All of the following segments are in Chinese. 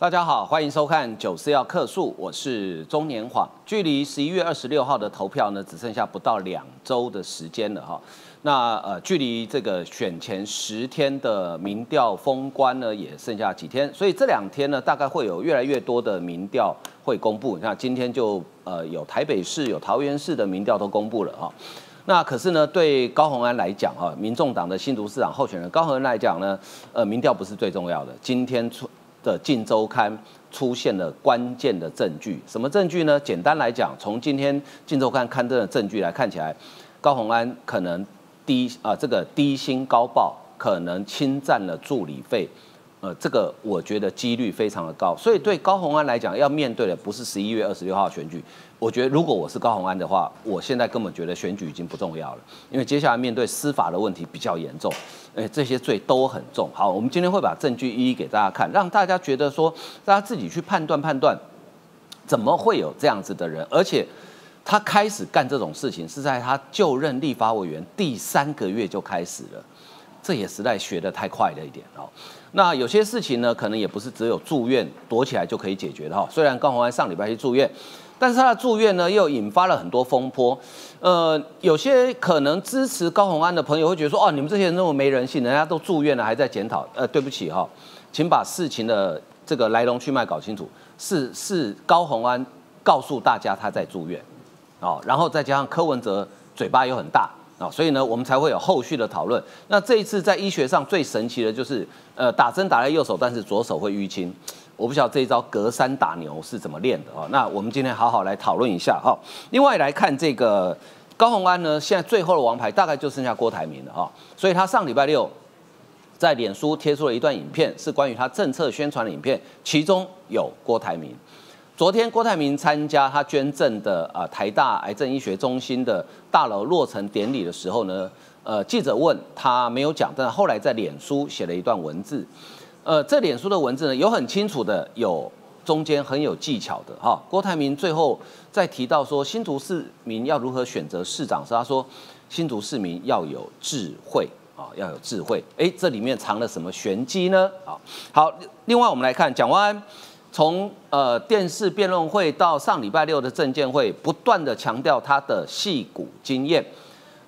大家好，欢迎收看《九四要客诉》，我是中年晃。距离十一月二十六号的投票呢，只剩下不到两周的时间了哈。那呃，距离这个选前十天的民调封关呢，也剩下几天，所以这两天呢，大概会有越来越多的民调会公布。那今天就呃有台北市、有桃园市的民调都公布了哈。那可是呢，对高鸿安来讲哈，民众党的新竹市长候选人高鸿安来讲呢，呃，民调不是最重要的。今天出的《镜周刊》出现了关键的证据，什么证据呢？简单来讲，从今天《镜周刊》刊登的证据来看起来，高鸿安可能低啊，这个低薪高报可能侵占了助理费。呃，这个我觉得几率非常的高，所以对高鸿安来讲，要面对的不是十一月二十六号选举。我觉得如果我是高鸿安的话，我现在根本觉得选举已经不重要了，因为接下来面对司法的问题比较严重，哎，这些罪都很重。好，我们今天会把证据一一给大家看，让大家觉得说，大家自己去判断判断，怎么会有这样子的人，而且他开始干这种事情是在他就任立法委员第三个月就开始了，这也实在学得太快了一点哦。那有些事情呢，可能也不是只有住院躲起来就可以解决的哈。虽然高鸿安上礼拜去住院，但是他的住院呢，又引发了很多风波。呃，有些可能支持高鸿安的朋友会觉得说，哦，你们这些人那么没人性，人家都住院了还在检讨。呃，对不起哈，请把事情的这个来龙去脉搞清楚。是是高鸿安告诉大家他在住院，哦，然后再加上柯文哲嘴巴又很大。啊，所以呢，我们才会有后续的讨论。那这一次在医学上最神奇的就是，呃，打针打在右手，但是左手会淤青。我不晓得这一招隔山打牛是怎么练的啊？那我们今天好好来讨论一下哈。另外来看这个高鸿安呢，现在最后的王牌大概就剩下郭台铭了哈。所以他上礼拜六在脸书贴出了一段影片，是关于他政策宣传的影片，其中有郭台铭。昨天郭台铭参加他捐赠的啊台大癌症医学中心的大楼落成典礼的时候呢，呃记者问他没有讲，但后来在脸书写了一段文字，呃这脸书的文字呢有很清楚的，有中间很有技巧的哈。郭台铭最后在提到说新竹市民要如何选择市长时，他说新竹市民要有智慧啊，要有智慧。哎，这里面藏了什么玄机呢？啊，好，另外我们来看蒋万安。从呃电视辩论会到上礼拜六的证监会，不断的强调他的戏股经验。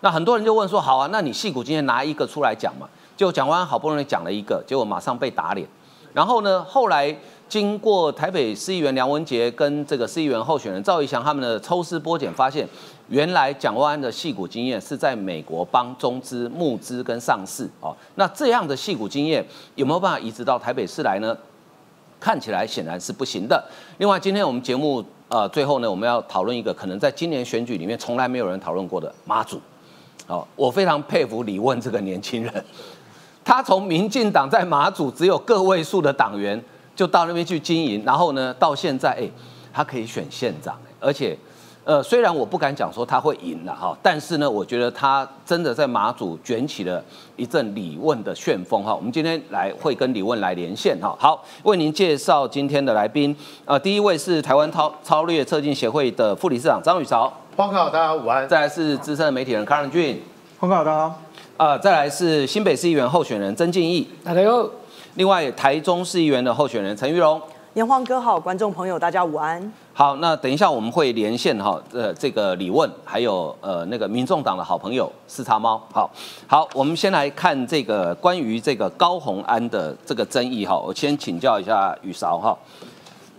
那很多人就问说：好啊，那你戏股经验拿一个出来讲嘛？就蒋万安好不容易讲了一个，结果马上被打脸。然后呢，后来经过台北市议员梁文杰跟这个市议员候选人赵怡翔他们的抽丝剥茧，发现原来蒋万安的戏股经验是在美国帮中资募资跟上市哦。那这样的戏股经验有没有办法移植到台北市来呢？看起来显然是不行的。另外，今天我们节目呃最后呢，我们要讨论一个可能在今年选举里面从来没有人讨论过的妈祖。哦，我非常佩服李问这个年轻人，他从民进党在马祖只有个位数的党员，就到那边去经营，然后呢，到现在哎，他可以选县长，而且。呃，虽然我不敢讲说他会赢了哈，但是呢，我觉得他真的在马祖卷起了一阵李问的旋风哈。我们今天来会跟李问来连线哈。好，为您介绍今天的来宾，呃，第一位是台湾超超略测进协会的副理事长张宇韶，欢迎大家午安。再来是资深的媒体人康仁俊，欢迎大家。呃，再来是新北市议员候选人曾敬义，大家好。另外台中市议员的候选人陈玉荣，炎黄哥好，观众朋友大家午安。好，那等一下我们会连线哈，呃，这个李问，还有呃那个民众党的好朋友四叉猫。好，好，我们先来看这个关于这个高鸿安的这个争议哈，我先请教一下雨韶哈，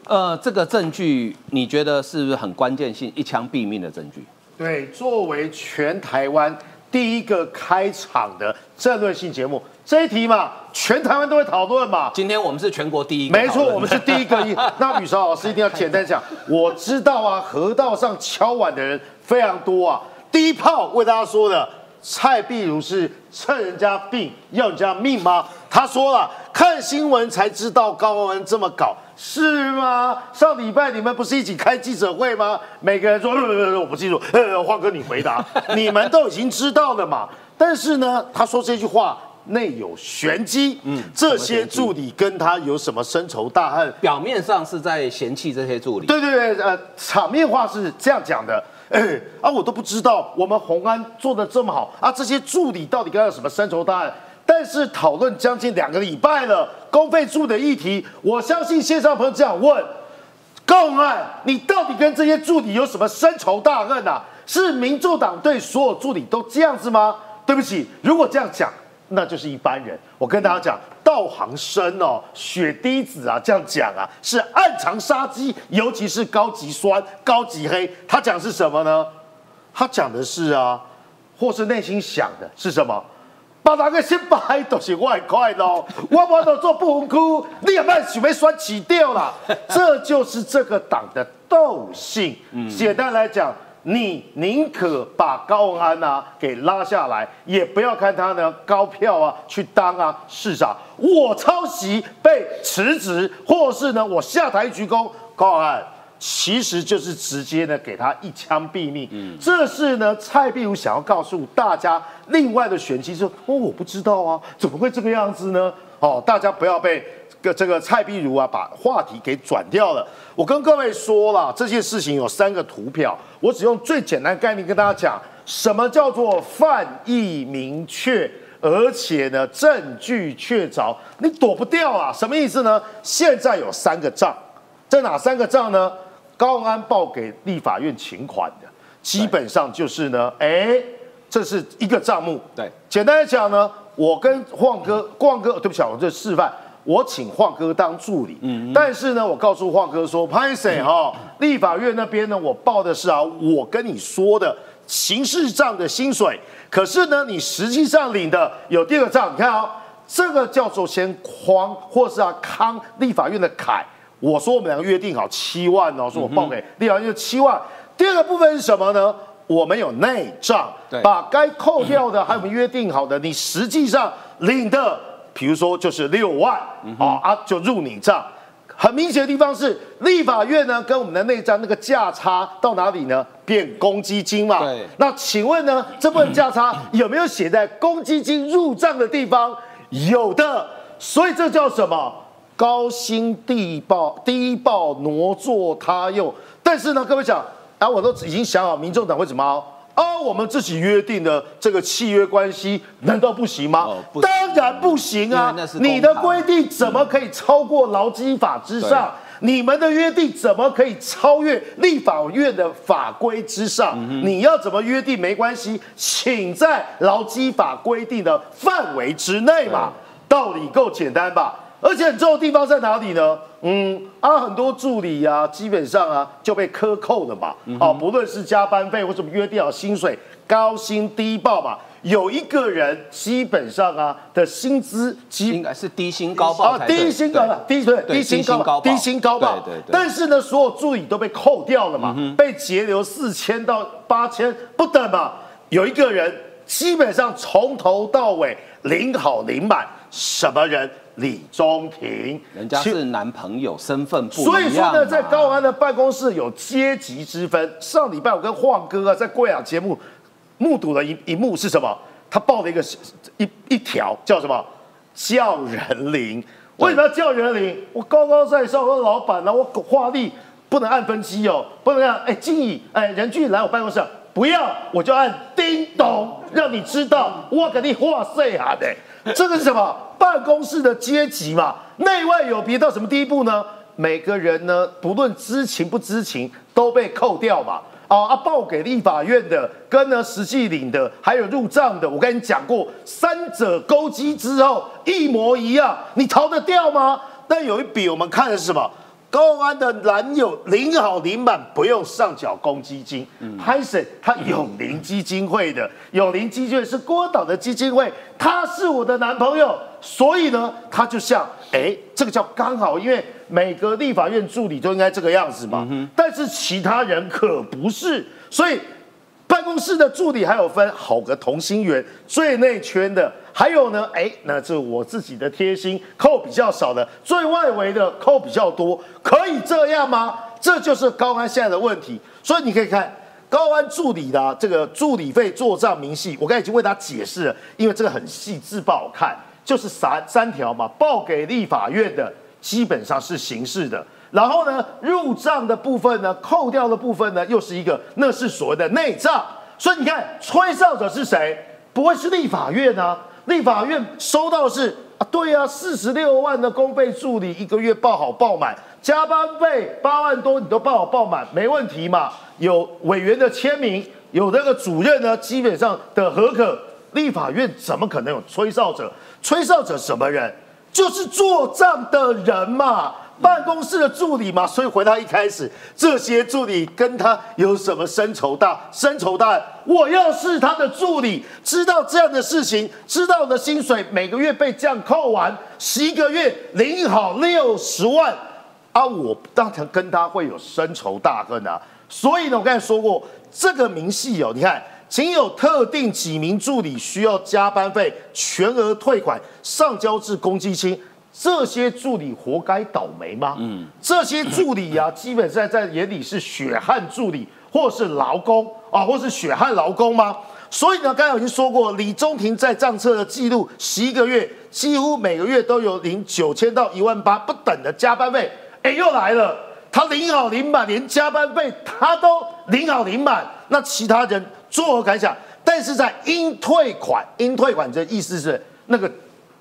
呃，这个证据你觉得是不是很关键性、一枪毙命的证据？对，作为全台湾第一个开场的政论性节目。这一题嘛，全台湾都会讨论嘛。今天我们是全国第一个，没错，我们是第一个。那宇韶老师一定要简单讲，我知道啊，河道上敲碗的人非常多啊。第一炮为大家说的，蔡壁如是趁人家病要人家命吗？他说了，看新闻才知道高鸿安这么搞，是吗？上礼拜你们不是一起开记者会吗？每个人说，我不记住。呃，华哥你回答，你们都已经知道了嘛。但是呢，他说这句话。内有玄机，嗯，这些助理跟他有什么深仇大恨？表面上是在嫌弃这些助理，对对对，呃，场面话是这样讲的，哎，啊，我都不知道我们红安做的这么好，啊，这些助理到底跟他有什么深仇大恨？但是讨论将近两个礼拜了，公费住的议题，我相信线上朋友这样问：共案，你到底跟这些助理有什么深仇大恨啊？是民主党对所有助理都这样子吗？对不起，如果这样讲，那就是一般人。我跟大家讲，道行深哦，血滴子啊，这样讲啊，是暗藏杀机，尤其是高级酸、高级黑。他讲是什么呢？他讲的是啊，或是内心想的是什么？把那个先摆都是外快咯，我我都做不红区，你也慢想要选起掉了，这就是这个党的斗性。简单来讲。你宁可把高文安呐给拉下来，也不要看他呢高票啊去当啊市长。我抄袭被辞职，或是呢我下台鞠躬，高文安其实就是直接呢给他一枪毙命。嗯，这是呢蔡壁如想要告诉大家，另外的玄机说哦我不知道啊，怎么会这个样子呢？哦，大家不要被。个这个蔡壁如啊，把话题给转掉了。我跟各位说了，这件事情有三个图表，我只用最简单概念跟大家讲，什么叫做犯意明确，而且呢证据确凿，你躲不掉啊？什么意思呢？现在有三个账，在哪三个账呢？高安报给立法院请款的，基本上就是呢，哎，这是一个账目。对，简单来讲呢，我跟晃哥、逛哥，对不起，我这示范。我请晃哥当助理，嗯，但是呢，我告诉晃哥说，潘 Sir 哈，立法院那边呢，我报的是啊，我跟你说的形式上的薪水，可是呢，你实际上领的有第二个账，你看啊，这个叫做先框，或是啊康立法院的凯，我说我们两个约定好七万哦，说我报给立法院就七万。第二个部分是什么呢？我们有内账，把该扣掉的还有我们约定好的，你实际上领的。比如说就是六万啊啊，就入你账。很明显的地方是，立法院呢跟我们的内账那个价差到哪里呢？变公积金嘛。对。那请问呢，这部分价差有没有写在公积金入账的地方？有的。所以这叫什么？高薪低报，低报挪作他用。但是呢，各位讲，啊，我都已经想好，民众党会怎么？啊，我们自己约定的这个契约关系，难道不行吗？当然不行啊！你的规定怎么可以超过劳基法之上？你们的约定怎么可以超越立法院的法规之上？你要怎么约定没关系，请在劳基法规定的范围之内嘛？道理够简单吧？而且很重要的地方在哪里呢？嗯，啊，很多助理呀，基本上啊就被克扣了嘛。哦，不论是加班费或什么约定好薪水，高薪低报嘛。有一个人基本上啊的薪资应该是低薪高报啊，低薪高低对低薪高低薪高报。对对对。但是呢，所有助理都被扣掉了嘛，被截留四千到八千不等嘛。有一个人基本上从头到尾领好领满，什么人？李中庭，人家是男朋友，身份不一样。所以说呢，在高安的办公室有阶级之分。上礼拜我跟晃哥啊在贵阳节目目睹了一一幕是什么？他报了一个一一条叫什么？叫人灵。为什么要叫人灵？我高高在上，我老板呢，我画力不能按分机哦，不能让哎经理哎任俊来我办公室，不要我就按叮咚，让你知道我给你画碎啊的。这个是什么？办公室的阶级嘛，内外有别到什么地步呢？每个人呢，不论知情不知情，都被扣掉嘛。啊啊，报给立法院的，跟呢实际领的，还有入账的，我跟你讲过，三者勾稽之后一模一样，你逃得掉吗？但有一笔我们看的是什么？高安的男友领好领满，不用上缴公积金。潘神他永龄基金会的，永龄基金会是郭导的基金会，他是我的男朋友，所以呢，他就像，哎，这个叫刚好，因为每个立法院助理都应该这个样子嘛。但是其他人可不是，所以公室的助理还有分好个同心圆，最内圈的。还有呢，哎，那这我自己的贴心扣比较少的，最外围的扣比较多，可以这样吗？这就是高安现在的问题。所以你可以看高安助理的这个助理费做账明细，我刚才已经为他解释了，因为这个很细致不好看，就是三三条嘛，报给立法院的基本上是形式的，然后呢入账的部分呢，扣掉的部分呢又是一个，那是所谓的内账。所以你看吹哨者是谁？不会是立法院啊？立法院收到是啊，对啊，四十六万的公费助理一个月报好报满，加班费八万多你都报好报满，没问题嘛？有委员的签名，有那个主任呢，基本上的合可，立法院怎么可能有吹哨者？吹哨者什么人？就是做账的人嘛。办公室的助理嘛，所以回到一开始，这些助理跟他有什么深仇大深仇大？我要是他的助理，知道这样的事情，知道我的薪水每个月被这样扣完，十一个月领好六十万啊，我当然跟他会有深仇大恨啊。所以呢，我刚才说过，这个明细哦，你看，仅有特定几名助理需要加班费全额退款，上交至公积金。这些助理活该倒霉吗？嗯，这些助理呀，基本上在眼里是血汗助理，或是劳工啊，或是血汗劳工吗？所以呢，刚才已经说过，李中庭在账册的记录，十一个月几乎每个月都有领九千到一万八不等的加班费。哎，又来了，他领好领满，连加班费他都领好领满。那其他人作何感想？但是在应退款，应退款这意思是那个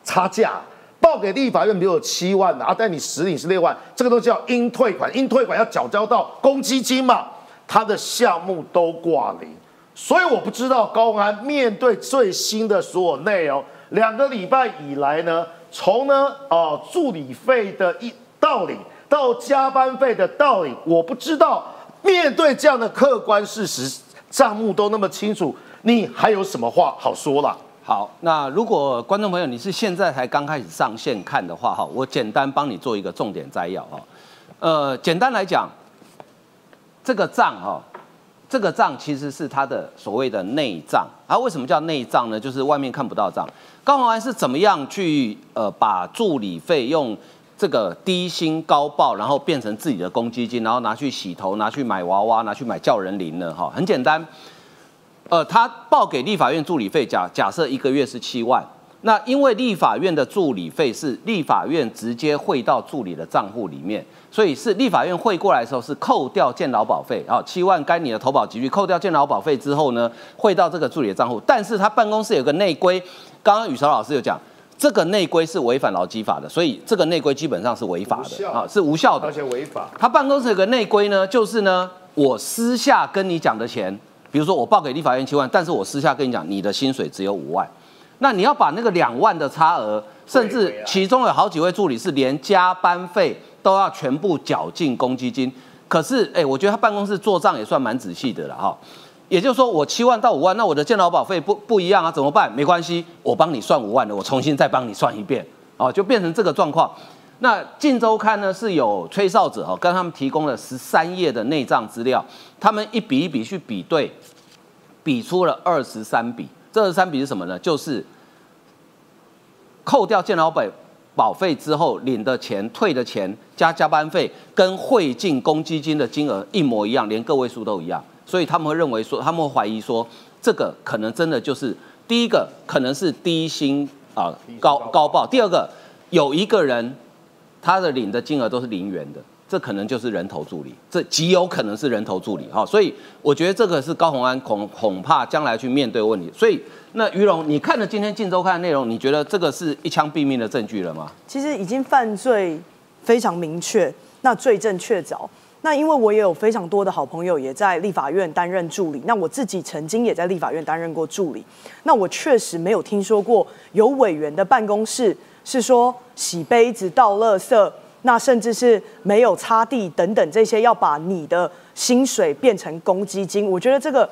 差价。报给立法院没有七万的啊，但你实领是六万，这个都叫应退款，应退款要缴交到公积金嘛，他的项目都挂零，所以我不知道高安面对最新的所有内容，两个礼拜以来呢，从呢啊助理费的一道理到加班费的道理，我不知道面对这样的客观事实，账目都那么清楚，你还有什么话好说了？好，那如果观众朋友你是现在才刚开始上线看的话，哈，我简单帮你做一个重点摘要，哈，呃，简单来讲，这个账，哈，这个账其实是他的所谓的内账，啊，为什么叫内账呢？就是外面看不到账。高鸿安是怎么样去呃把助理费用这个低薪高报，然后变成自己的公积金，然后拿去洗头，拿去买娃娃，拿去买叫人灵呢？哈，很简单。呃，他报给立法院助理费，假假设一个月是七万，那因为立法院的助理费是立法院直接汇到助理的账户里面，所以是立法院汇过来的时候是扣掉健劳保费，啊，七万该你的投保集聚，扣掉健劳保费之后呢，汇到这个助理的账户。但是他办公室有个内规，刚刚宇潮老师有讲，这个内规是违反劳基法的，所以这个内规基本上是违法的啊，是无效的，而且违法。他办公室有个内规呢，就是呢，我私下跟你讲的钱。比如说我报给立法院七万，但是我私下跟你讲，你的薪水只有五万，那你要把那个两万的差额，甚至其中有好几位助理是连加班费都要全部缴进公积金。可是，哎，我觉得他办公室做账也算蛮仔细的了哈。也就是说，我七万到五万，那我的健劳保费不不一样啊，怎么办？没关系，我帮你算五万的，我重新再帮你算一遍，哦，就变成这个状况。那《晋周刊》呢是有吹哨者哈，跟他们提供了十三页的内账资料，他们一笔一笔去比对，比出了二十三笔。这二十三笔是什么呢？就是扣掉健劳保保费之后领的钱、退的钱加加班费，跟汇进公积金的金额一模一样，连个位数都一样。所以他们会认为说，他们会怀疑说，这个可能真的就是第一个可能是低薪啊高高报，第二个有一个人。他的领的金额都是零元的，这可能就是人头助理，这极有可能是人头助理哈，所以我觉得这个是高鸿安恐恐怕将来去面对问题。所以那于龙，你看了今天《镜周刊》的内容，你觉得这个是一枪毙命的证据了吗？其实已经犯罪非常明确，那罪证确凿。那因为我也有非常多的好朋友也在立法院担任助理，那我自己曾经也在立法院担任过助理，那我确实没有听说过有委员的办公室。是说洗杯子、倒垃圾，那甚至是没有擦地等等这些，要把你的薪水变成公积金。我觉得这个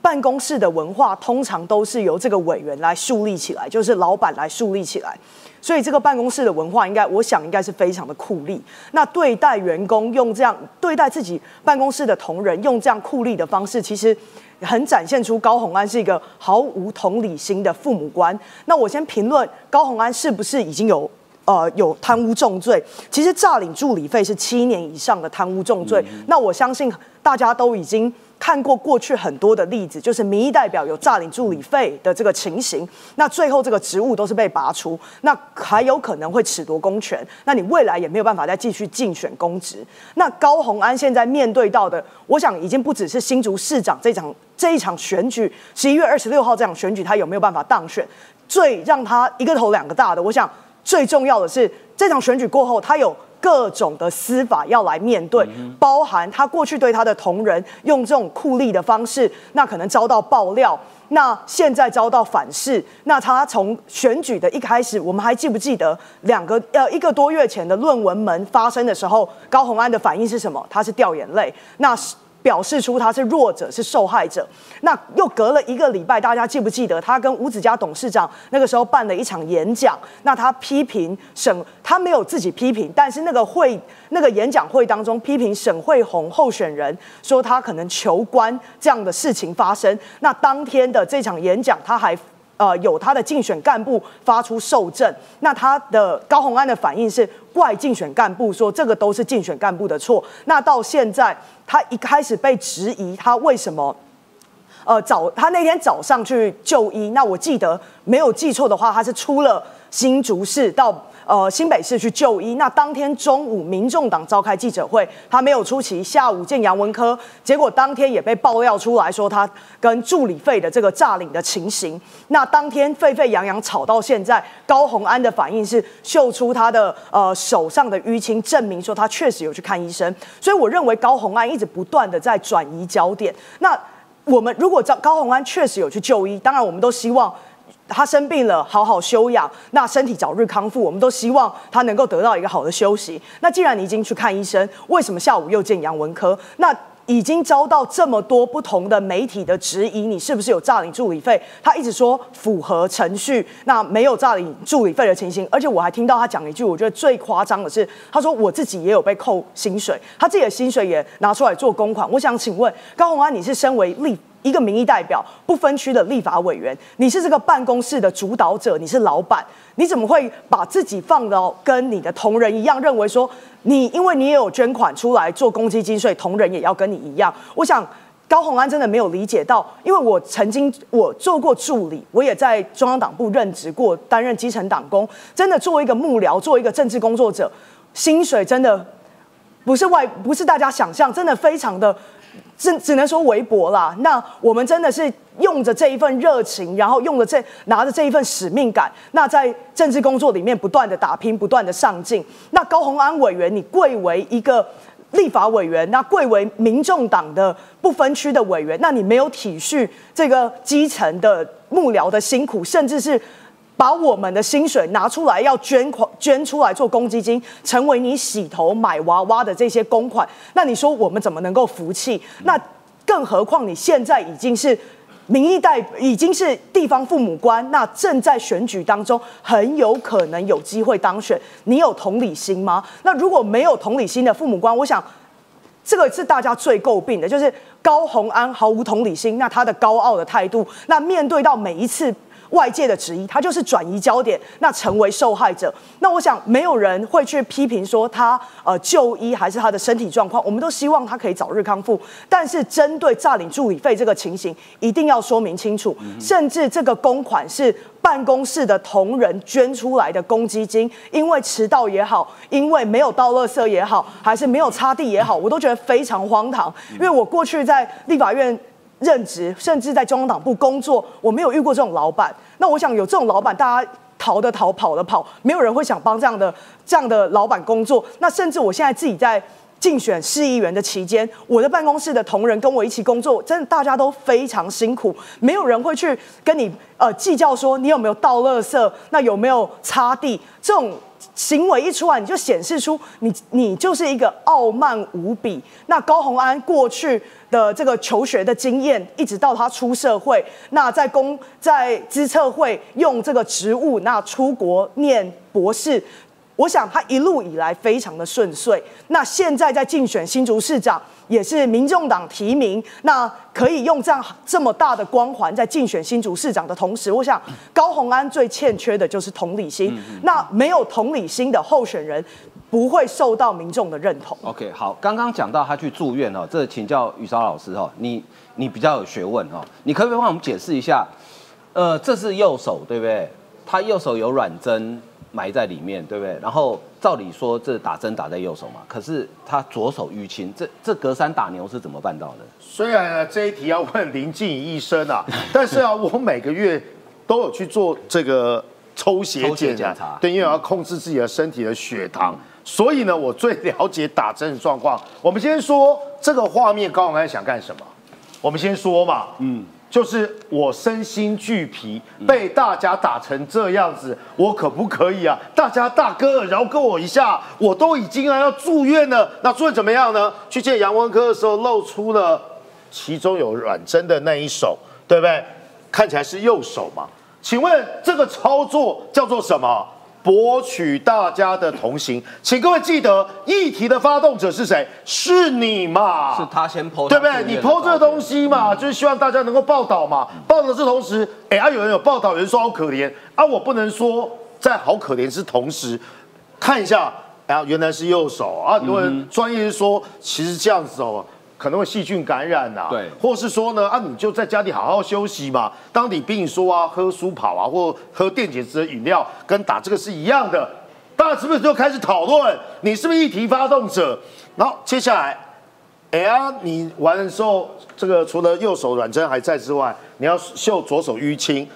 办公室的文化通常都是由这个委员来树立起来，就是老板来树立起来。所以这个办公室的文化，应该我想应该是非常的酷吏。那对待员工用这样对待自己办公室的同仁用这样酷吏的方式，其实。很展现出高红安是一个毫无同理心的父母官。那我先评论高红安是不是已经有呃有贪污重罪？其实诈领助理费是七年以上的贪污重罪。那我相信大家都已经。看过过去很多的例子，就是民意代表有诈领助理费的这个情形，那最后这个职务都是被拔除，那还有可能会褫夺公权，那你未来也没有办法再继续竞选公职。那高鸿安现在面对到的，我想已经不只是新竹市长这场这一场选举，十一月二十六号这场选举他有没有办法当选？最让他一个头两个大的，我想最重要的是这场选举过后，他有各种的司法要来面对，包含他过去对他的同仁用这种酷吏的方式，那可能遭到爆料。那现在遭到反噬，那他从选举的一开始，我们还记不记得两个呃一个多月前的论文门发生的时候，高红安的反应是什么？他是掉眼泪，那是。表示出他是弱者，是受害者。那又隔了一个礼拜，大家记不记得他跟吴子嘉董事长那个时候办了一场演讲？那他批评沈，他没有自己批评，但是那个会那个演讲会当中批评沈慧红候选人，说他可能求官这样的事情发生。那当天的这场演讲，他还。呃，有他的竞选干部发出受证，那他的高鸿安的反应是怪竞选干部，说这个都是竞选干部的错。那到现在，他一开始被质疑，他为什么？呃，早他那天早上去就医，那我记得没有记错的话，他是出了新竹市到。呃，新北市去就医，那当天中午，民众党召开记者会，他没有出席。下午见杨文科，结果当天也被爆料出来说他跟助理费的这个诈领的情形。那当天沸沸扬扬吵到现在，高红安的反应是秀出他的呃手上的淤青，证明说他确实有去看医生。所以我认为高红安一直不断的在转移焦点。那我们如果高高红安确实有去就医，当然我们都希望。他生病了，好好休养，那身体早日康复。我们都希望他能够得到一个好的休息。那既然你已经去看医生，为什么下午又见杨文科？那已经遭到这么多不同的媒体的质疑，你是不是有诈领助理费？他一直说符合程序，那没有诈领助理费的情形。而且我还听到他讲一句，我觉得最夸张的是，他说我自己也有被扣薪水，他自己的薪水也拿出来做公款。我想请问高鸿安，你是身为立？一个民意代表不分区的立法委员，你是这个办公室的主导者，你是老板，你怎么会把自己放到跟你的同仁一样，认为说你因为你也有捐款出来做公积金，所以同仁也要跟你一样？我想高鸿安真的没有理解到，因为我曾经我做过助理，我也在中央党部任职过，担任基层党工，真的作为一个幕僚，作为一个政治工作者，薪水真的不是外不是大家想象，真的非常的。只只能说微薄啦。那我们真的是用着这一份热情，然后用着这拿着这一份使命感，那在政治工作里面不断的打拼，不断的上进。那高鸿安委员，你贵为一个立法委员，那贵为民众党的不分区的委员，那你没有体恤这个基层的幕僚的辛苦，甚至是。把我们的薪水拿出来要捐款捐出来做公积金，成为你洗头买娃娃的这些公款，那你说我们怎么能够服气？那更何况你现在已经是民意代，已经是地方父母官，那正在选举当中，很有可能有机会当选。你有同理心吗？那如果没有同理心的父母官，我想这个是大家最诟病的，就是高鸿安毫无同理心，那他的高傲的态度，那面对到每一次。外界的质疑，他就是转移焦点，那成为受害者。那我想，没有人会去批评说他呃就医还是他的身体状况，我们都希望他可以早日康复。但是针对诈领助理费这个情形，一定要说明清楚。甚至这个公款是办公室的同仁捐出来的公积金，因为迟到也好，因为没有倒垃圾也好，还是没有擦地也好，我都觉得非常荒唐。因为我过去在立法院。任职，甚至在中央党部工作，我没有遇过这种老板。那我想有这种老板，大家逃的逃，跑的跑，没有人会想帮这样的这样的老板工作。那甚至我现在自己在竞选市议员的期间，我的办公室的同仁跟我一起工作，真的大家都非常辛苦，没有人会去跟你呃计较说你有没有倒垃圾，那有没有擦地这种。行为一出来，你就显示出你你就是一个傲慢无比。那高鸿安过去的这个求学的经验，一直到他出社会，那在公在资策会用这个职务，那出国念博士。我想他一路以来非常的顺遂。那现在在竞选新竹市长，也是民众党提名，那可以用这样这么大的光环在竞选新竹市长的同时，我想高鸿安最欠缺的就是同理心。那没有同理心的候选人，不会受到民众的认同。OK，好，刚刚讲到他去住院哦，这请教宇韶老师哦，你你比较有学问哦，你可不可以帮我们解释一下？呃，这是右手对不对？他右手有软针。埋在里面，对不对？然后照理说，这打针打在右手嘛，可是他左手淤青，这这隔山打牛是怎么办到的？虽然呢这一题要问林静怡医生啊，但是啊，我每个月都有去做这个抽血检查对，因为我要控制自己的身体的血糖，所以呢，我最了解打针的状况。我们先说这个画面，高永安想干什么？我们先说嘛，嗯，就是我身心俱疲，被大家打成这样子，我可不可以啊？大家大哥饶过我一下，我都已经啊要住院了。那住院怎么样呢？去见杨文科的时候，露出了其中有软针的那一手，对不对？看起来是右手嘛？请问这个操作叫做什么？博取大家的同情，请各位记得，议题的发动者是谁？是你嘛？是他先抛，对不对？你抛这个东西嘛，就是希望大家能够报道嘛。报道是同时，哎啊，有人有报道，有人说好可怜啊，我不能说在好可怜是同时，看一下，啊，原来是右手啊。很多人专业是说，其实这样子哦。可能会细菌感染呐、对或是说呢，啊，你就在家里好好休息嘛。当你病说啊，喝舒跑啊，或喝电解质的饮料，跟打这个是一样的。大家是不是就开始讨论？你是不是议题发动者？然后接下来，哎呀，你完的时候，这个除了右手软针还在之外，你要秀左手淤青。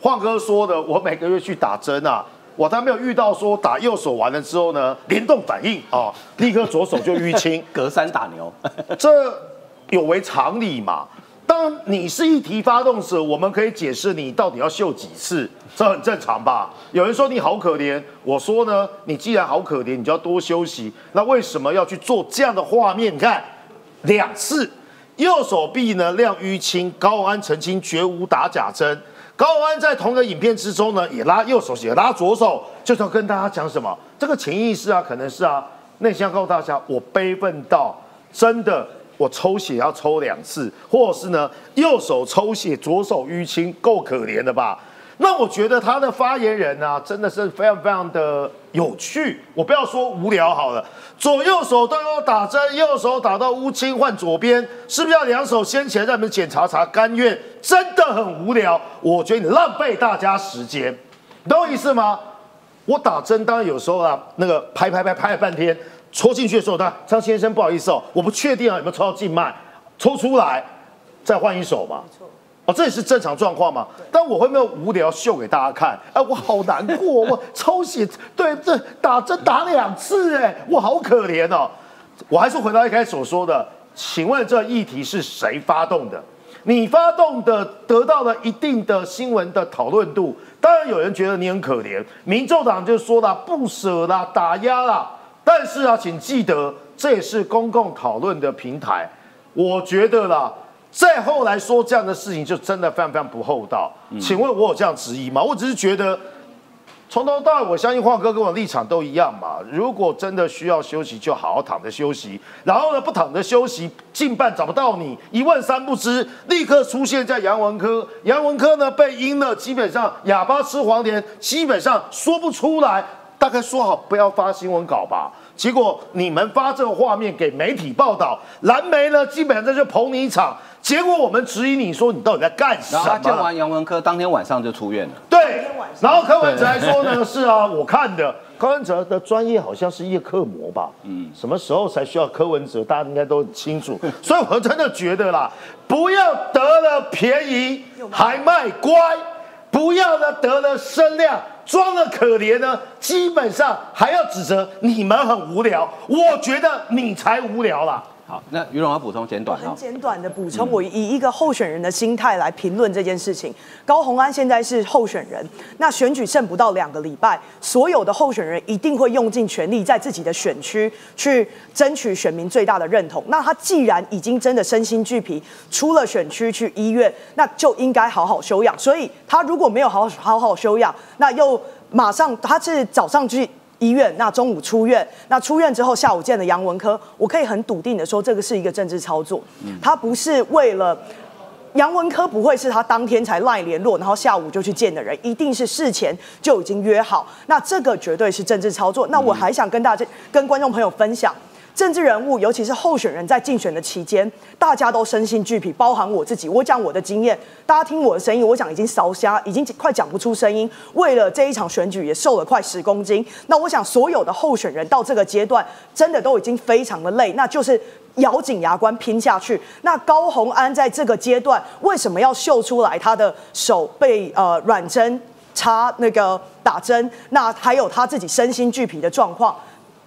晃哥说的，我每个月去打针啊，我还没有遇到说打右手完了之后呢，联动反应啊，立刻左手就淤青。隔山打牛，这有违常理嘛？当你是一题发动者，我们可以解释你到底要秀几次，这很正常吧？有人说你好可怜，我说呢，你既然好可怜，你就要多休息。那为什么要去做这样的画面？你看两次，右手臂呢亮淤青，高安澄清绝无打假针。高安在同个影片之中呢，也拉右手，也拉左手，就是要跟大家讲什么？这个潜意识啊，可能是啊，内心要告诉大家，我悲愤到真的，我抽血要抽两次，或者是呢，右手抽血，左手淤青，够可怜的吧？那我觉得他的发言人呢、真的是非常非常的有趣。我不要说无聊好了，左右手都要打针，右手打到乌青换左边，是不是要两手先前让你们检查查甘愿？真的很无聊。我觉得你浪费大家时间，懂我意思吗？我打针当然有时候啊，那个拍拍拍拍了半天，戳进去的时候，他张先生不好意思哦，我不确定啊有没有抽到静脉，抽出来再换一手嘛。哦，这也是正常状况嘛？但我会没有无聊秀给大家看？哎，我好难过，我抽血，对，这打针打两次，哎，我好可怜哦。我还是回到一开始所说的，请问这议题是谁发动的？你发动的得到了一定的新闻的讨论度，当然有人觉得你很可怜，民众党就说了不舍啦、打压啦。但是啊，请记得这也是公共讨论的平台，我觉得啦。再后来说这样的事情，就真的非常非常不厚道。请问我有这样质疑吗？我只是觉得，从头到尾，我相信华哥跟我立场都一样嘛。如果真的需要休息，就好好躺着休息。然后呢，不躺着休息，近半找不到你，一问三不知，立刻出现在杨文科。杨文科呢被阴了，基本上哑巴吃黄连，基本上说不出来。大概说好不要发新闻稿吧。结果你们发这个画面给媒体报道，蓝媒呢基本上在这就捧你一场。结果我们质疑你说你到底在干什然后他见？完杨文科，当天晚上就出院了。对然后柯文哲还说呢，是啊，我看的。柯文哲的专业好像是叶克膜吧？嗯，什么时候才需要柯文哲？大家应该都很清楚。所以我真的觉得啦，不要得了便宜还卖乖，不要呢得了声量装的可怜呢，基本上还要指责你们很无聊。我觉得你才无聊啦。好，那于荣要补充简短哦。很简短的补充，我以一个候选人的心态来评论这件事情。高虹安现在是候选人，那选举剩不到两个礼拜，所有的候选人一定会用尽全力在自己的选区去争取选民最大的认同。那他既然已经真的身心俱疲，出了选区去医院，那就应该好好休养。所以他如果没有好好好好休养，那又马上他是早上去。医院，那中午出院，那出院之后下午见了杨文科，我可以很笃定的说，这个是一个政治操作，他不是为了。杨文科不会是他当天才赖联络，然后下午就去见的人，一定是事前就已经约好。那这个绝对是政治操作。那我还想跟大家、跟观众朋友分享，政治人物，尤其是候选人在竞选的期间，大家都身心俱疲，包含我自己。我讲我的经验，大家听我的声音，我讲已经烧瞎，已经快讲不出声音。为了这一场选举，也瘦了快十公斤。那我想，所有的候选人到这个阶段，真的都已经非常的累，那就是咬紧牙关拼下去。那高红安在这个阶段，为什么要秀出来他的手被呃软针插那个打针？那还有他自己身心俱疲的状况？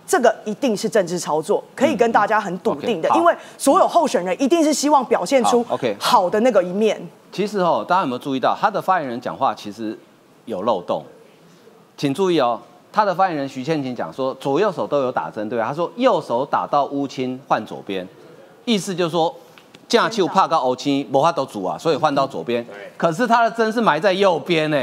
这个一定是政治操作，可以跟大家很笃定的，因为所有候选人一定是希望表现出 OK 好的那个一面。其实哦，大家有没有注意到他的发言人讲话其实有漏洞？请注意哦，他的发言人徐倩琴讲说左右手都有打针，对吧？他说右手打到乌青换左边，意思就是说架球怕到乌青魔法都煮啊，所以换到左边。可是他的针是埋在右边呢。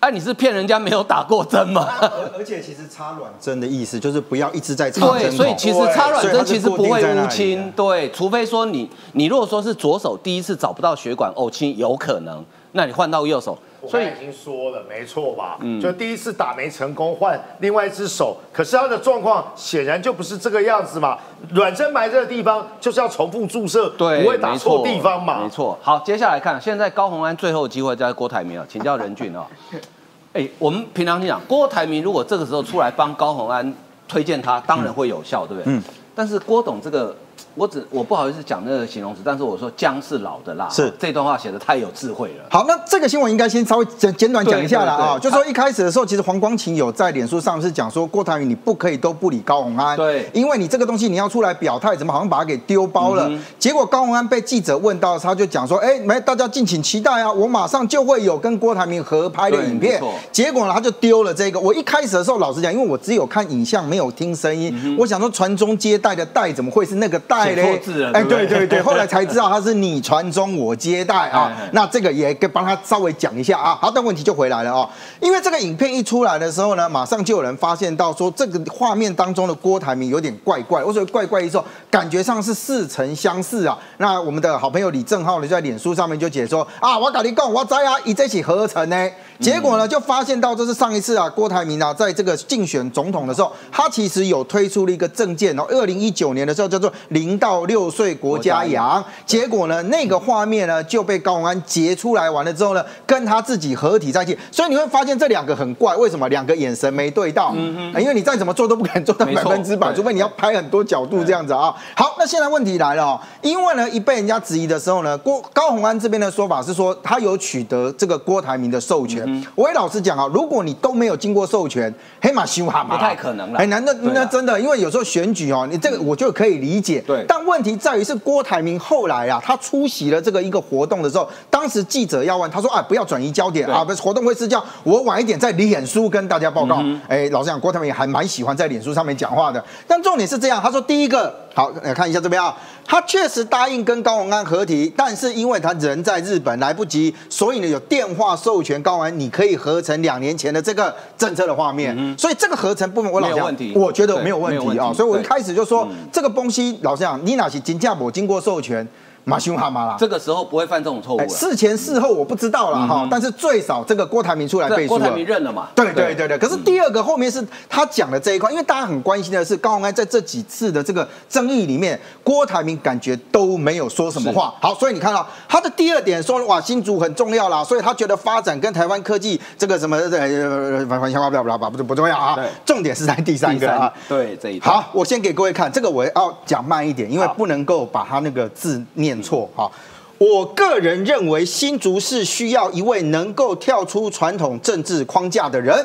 哎，你是骗人家没有打过针吗？而且其实插软针的意思就是不要一直在插针对，所以其实插软针其实不会乌青，对，除非说你你如果说是左手第一次找不到血管哦青，有可能，那你换到右手。所以已经说了，没错吧？嗯，就第一次打没成功，换另外一只手。可是他的状况显然就不是这个样子嘛。软针埋这个地方就是要重复注射，对，不会打错地方嘛。没错。好，接下来看，现在高鸿安最后机会在郭台铭啊，请教任俊啊。哎，我们平常讲郭台铭如果这个时候出来帮高鸿安推荐他，当然会有效，对不对？嗯。但是郭董这个。我只我不好意思讲那个形容词，但是我说姜是老的辣，是这段话写的太有智慧了。好，那这个新闻应该先稍微简简短讲一下了啊，就说一开始的时候，其实黄光琴有在脸书上是讲说郭台铭你不可以都不理高鸿安，对，因为你这个东西你要出来表态，怎么好像把它给丢包了？结果高鸿安被记者问到，他就讲说，哎，没，大家敬请期待啊，我马上就会有跟郭台铭合拍的影片。结果呢，他就丢了这个。我一开始的时候，老实讲，因为我只有看影像，没有听声音，我想说传宗接代的代怎么会是那个代嘞？哎。对对对，后来才知道他是你传宗我接代啊，那这个也跟帮他稍微讲一下啊。好，但问题就回来了哦，因为这个影片一出来的时候呢，马上就有人发现到说这个画面当中的郭台铭有点怪怪。我说怪怪一说，感觉上是似曾相识啊。那我们的好朋友李正浩呢，在脸书上面就解说啊，我跟你讲，我在啊，以这起合成呢。结果呢，就发现到这是上一次啊，郭台铭啊，在这个竞选总统的时候，他其实有推出了一个证件哦，二零一九年的时候叫做零到六岁国家养。结果呢，那个画面呢就被高宏安截出来完了之后呢，跟他自己合体在一起。所以你会发现这两个很怪，为什么两个眼神没对到？嗯因为你再怎么做都不敢做到百分之百，除非你要拍很多角度这样子啊。好，那现在问题来了哦，因为呢一被人家质疑的时候呢，郭高宏安这边的说法是说他有取得这个郭台铭的授权。我也老实讲啊，如果你都没有经过授权，黑马修哈嘛，不太可能了。哎，难道那真的？因为有时候选举哦，你这个我就可以理解。对。但问题在于是郭台铭后来啊，他出席了这个一个活动的时候，当时记者要问他说啊，不要转移焦点啊，不是活动会是叫我晚一点在脸书跟大家报告。哎，老实讲，郭台铭还蛮喜欢在脸书上面讲话的。但重点是这样，他说第一个。好，来看一下这边啊，他确实答应跟高文安合体，但是因为他人在日本来不及，所以呢有电话授权高文安，你可以合成两年前的这个政策的画面，所以这个合成部分我老讲，我觉得没有问题啊，所以我一开始就说这个东西，老实讲，你哪是金价我经过授权。马修哈马啦，这个时候不会犯这种错误了。事前事后我不知道了哈，但是最少这个郭台铭出来背书了。郭台铭认了嘛？对对对对。可是第二个后面是他讲的这一块，因为大家很关心的是高鸿安在这几次的这个争议里面，郭台铭感觉都没有说什么话。好，所以你看到他的第二点说哇新竹很重要啦，所以他觉得发展跟台湾科技这个什么呃反反相关不了不不不重要啊。重点是在第三个啊。对这一好，我先给各位看这个，我要讲慢一点，因为不能够把他那个字念。错哈，我个人认为新竹市需要一位能够跳出传统政治框架的人，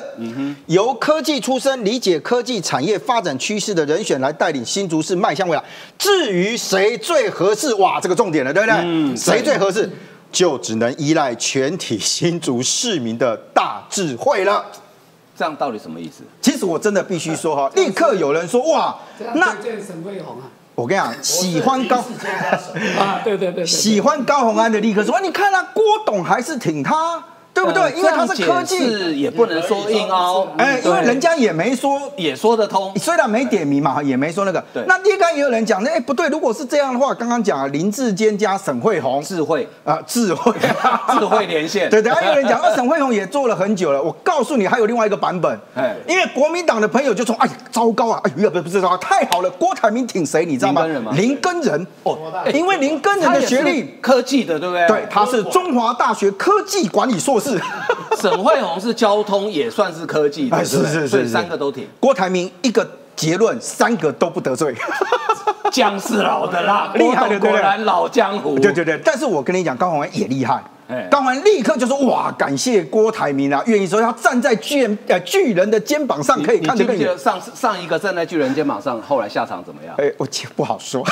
由科技出身、理解科技产业发展趋势的人选来带领新竹市迈向未来。至于谁最合适，哇，这个重点了，对不对？嗯，谁最合适，就只能依赖全体新竹市民的大智慧了。这样到底什么意思？其实我真的必须说哈，立刻有人说哇，那沈慧红啊。我跟你讲，喜欢高啊，对对对，喜欢高红安的立刻说，你看啊，郭董还是挺他，对对不对？因为它是科技，也不能说硬凹，哎，因为人家也没说，也说得通。虽然没点名嘛，也没说那个。对。那第二个也有人讲，那哎不对，如果是这样的话，刚刚讲啊，林志坚加沈慧宏，智慧啊，智慧，智慧连线。对等下有人讲，那沈慧宏也做了很久了。我告诉你，还有另外一个版本，哎，因为国民党的朋友就说，哎，糟糕啊，哎呦，不不是糟糕，太好了，郭台铭挺谁，你知道吗？林根人吗？林根人哦，因为林根人的学历科技的，对不对？对，他是中华大学科技管理硕士。沈惠宏是交通，也算是科技，的，是是是，三个都挺。郭台铭一个结论，三个都不得罪。姜是老的辣，厉害的，果然老江湖。对对对，但是我跟你讲，高鸿安也厉害。高虹立刻就说：“哇，感谢郭台铭啊，愿意说他站在巨呃巨人的肩膀上，可以看得更远。”上上一个站在巨人肩膀上，后来下场怎么样？哎，我不好说。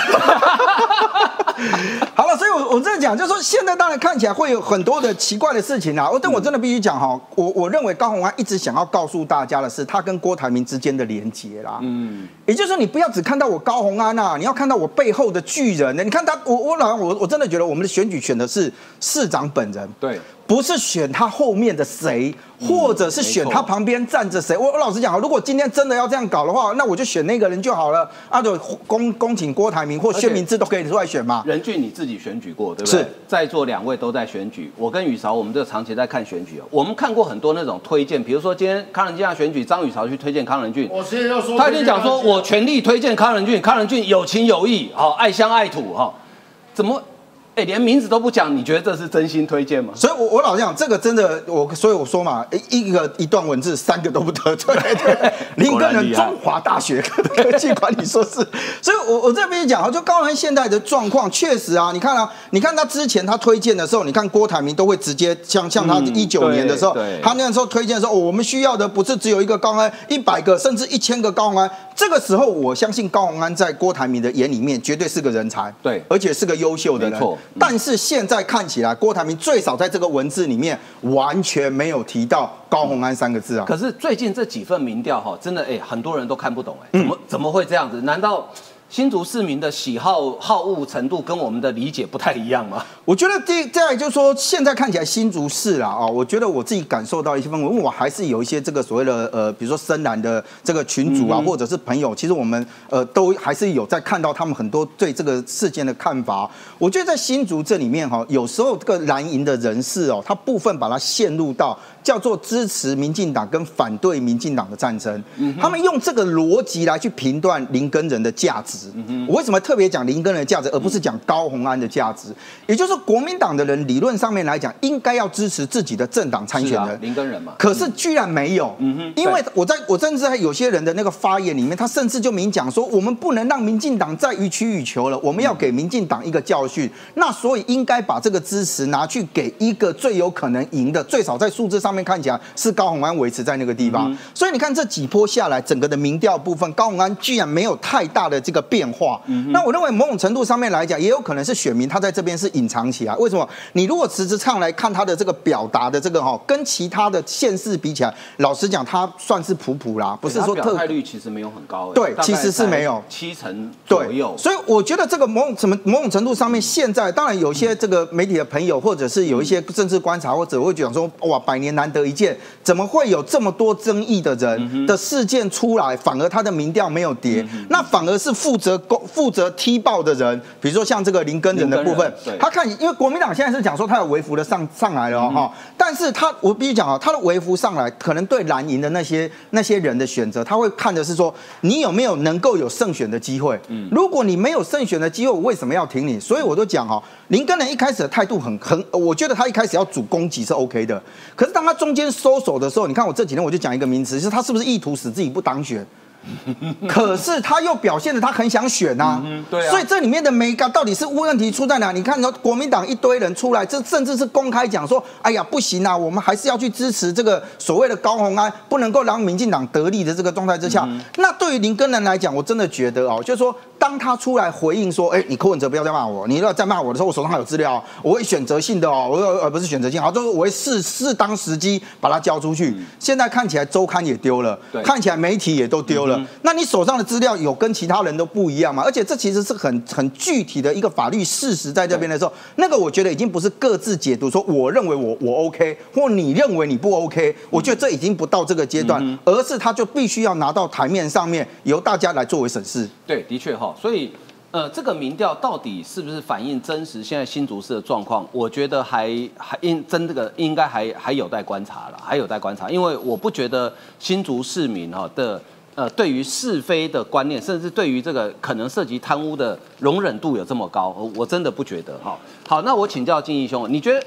好了，所以我我这样讲，就是说现在当然看起来会有很多的奇怪的事情啊。我但我真的必须讲哈，我我认为高虹安一直想要告诉大家的是，他跟郭台铭之间的连结啦。嗯，也就是说，你不要只看到我高虹安啊，你要看到我背后的巨人呢。你看他，我我老我我真的觉得我们的选举选的是市长本人。对。不是选他后面的谁，或者是选他旁边站着谁。我我老实讲如果今天真的要这样搞的话，那我就选那个人就好了。啊，就恭恭请郭台铭或薛明志都可以出来选嘛。任俊你自己选举过，对不对？是。在座两位都在选举，我跟宇韶，我们这长期在看选举我们看过很多那种推荐，比如说今天康仁俊要选举，张宇韶去推荐康仁俊。我现在要说，他已经讲说我全力推荐康仁俊，康仁俊有情有义，好爱乡爱土，哈，怎么？哎，连名字都不讲，你觉得这是真心推荐吗？所以，我我老讲这个真的，我所以我说嘛，一个一段文字，三个都不得罪。林根人，中华大学科技管理硕士。所以，我我这边讲啊，就高安现在的状况，确实啊，你看啊，你看他之前他推荐的时候，你看郭台铭都会直接像像他一九年的时候，他那时候推荐的时候，我们需要的不是只有一个高安，一百个甚至一千个高安。这个时候，我相信高宏安在郭台铭的眼里面绝对是个人才，对，而且是个优秀的人。但是现在看起来，郭台铭最少在这个文字里面完全没有提到高鸿安三个字啊。可是最近这几份民调哈，真的哎，很多人都看不懂哎，怎么怎么会这样子？难道？新竹市民的喜好好恶程度跟我们的理解不太一样吗？我觉得这再就是说，现在看起来新竹市啊，啊，我觉得我自己感受到一些氛围，因为我还是有一些这个所谓的呃，比如说深蓝的这个群主啊，或者是朋友，其实我们呃都还是有在看到他们很多对这个事件的看法。我觉得在新竹这里面哈，有时候这个蓝营的人士哦，他部分把它陷入到。叫做支持民进党跟反对民进党的战争，他们用这个逻辑来去评断林根人的价值。我为什么特别讲林根人的价值，而不是讲高鸿安的价值？也就是国民党的人理论上面来讲，应该要支持自己的政党参选人林根人嘛。可是居然没有，因为我在我甚至在有些人的那个发言里面，他甚至就明讲说，我们不能让民进党再予取予求了，我们要给民进党一个教训。那所以应该把这个支持拿去给一个最有可能赢的，最少在数字上。上面看起来是高鸿安维持在那个地方，所以你看这几波下来，整个的民调部分，高鸿安居然没有太大的这个变化。嗯那我认为某种程度上面来讲，也有可能是选民他在这边是隐藏起来。为什么？你如果实质上来看他的这个表达的这个哈，跟其他的县市比起来，老实讲，他算是普普啦，不是说特率其实没有很高。对，其实是没有七成左右。所以我觉得这个某种什么某种程度上面，现在当然有些这个媒体的朋友，或者是有一些政治观察，或者会讲说，哇，百年难。难得一见，怎么会有这么多争议的人的事件出来，反而他的民调没有跌？那反而是负责攻负责踢爆的人，比如说像这个林根人的部分，他看，因为国民党现在是讲说他有微服的上上来了哈，但是他我必须讲啊，他的微服上来，可能对蓝营的那些那些人的选择，他会看的是说你有没有能够有胜选的机会。嗯如果你没有胜选的机会，我为什么要挺你？所以我都讲哈，林根人一开始的态度很很，我觉得他一开始要主攻击是 OK 的，可是当他中间收手的时候，你看我这几天我就讲一个名词，是他是不是意图使自己不当选？可是他又表现的他很想选呐，对啊，所以这里面的每个到底是问题出在哪？你看，国民党一堆人出来，这甚至是公开讲说，哎呀，不行啊，我们还是要去支持这个所谓的高鸿安，不能够让民进党得利的这个状态之下。那对于林根人来讲，我真的觉得哦，就是说。当他出来回应说：“哎，你柯文哲不要再骂我，你要再骂我的时候，我手上还有资料，我会选择性的哦，我呃不是选择性，好，就是我会适适当时机把它交出去。现在看起来周刊也丢了，看起来媒体也都丢了。了。那你手上的资料有跟其他人都不一样吗？而且这其实是很很具体的一个法律事实在这边的时候，那个我觉得已经不是各自解读，说我认为我我 OK，或你认为你不 OK，我觉得这已经不到这个阶段，而是他就必须要拿到台面上面，由大家来作为审视。对，的确哈，所以。呃，这个民调到底是不是反映真实现在新竹市的状况？我觉得还还应真这个应该还还有待观察了，还有待观察，因为我不觉得新竹市民哈的呃对于是非的观念，甚至对于这个可能涉及贪污的容忍度有这么高，我真的不觉得哈。好，那我请教金义兄，你觉得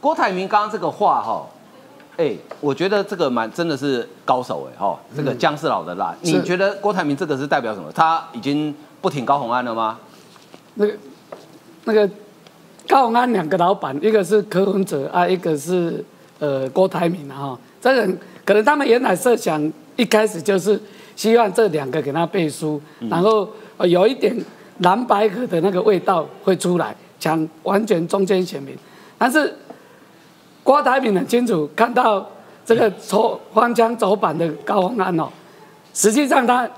郭台铭刚刚这个话哈，哎，我觉得这个蛮真的是高手哎哈，这个姜是老的辣，你觉得郭台铭这个是代表什么？他已经。不挺高鸿安了吗？那个那个高鸿安两个老板，一个是柯文哲啊，一个是呃郭台铭啊。哈。这个可能他们原来设想一开始就是希望这两个给他背书，然后有一点蓝白河的那个味道会出来，讲完全中间选民。但是郭台铭很清楚看到这个走荒腔走板的高鸿安哦，实际上他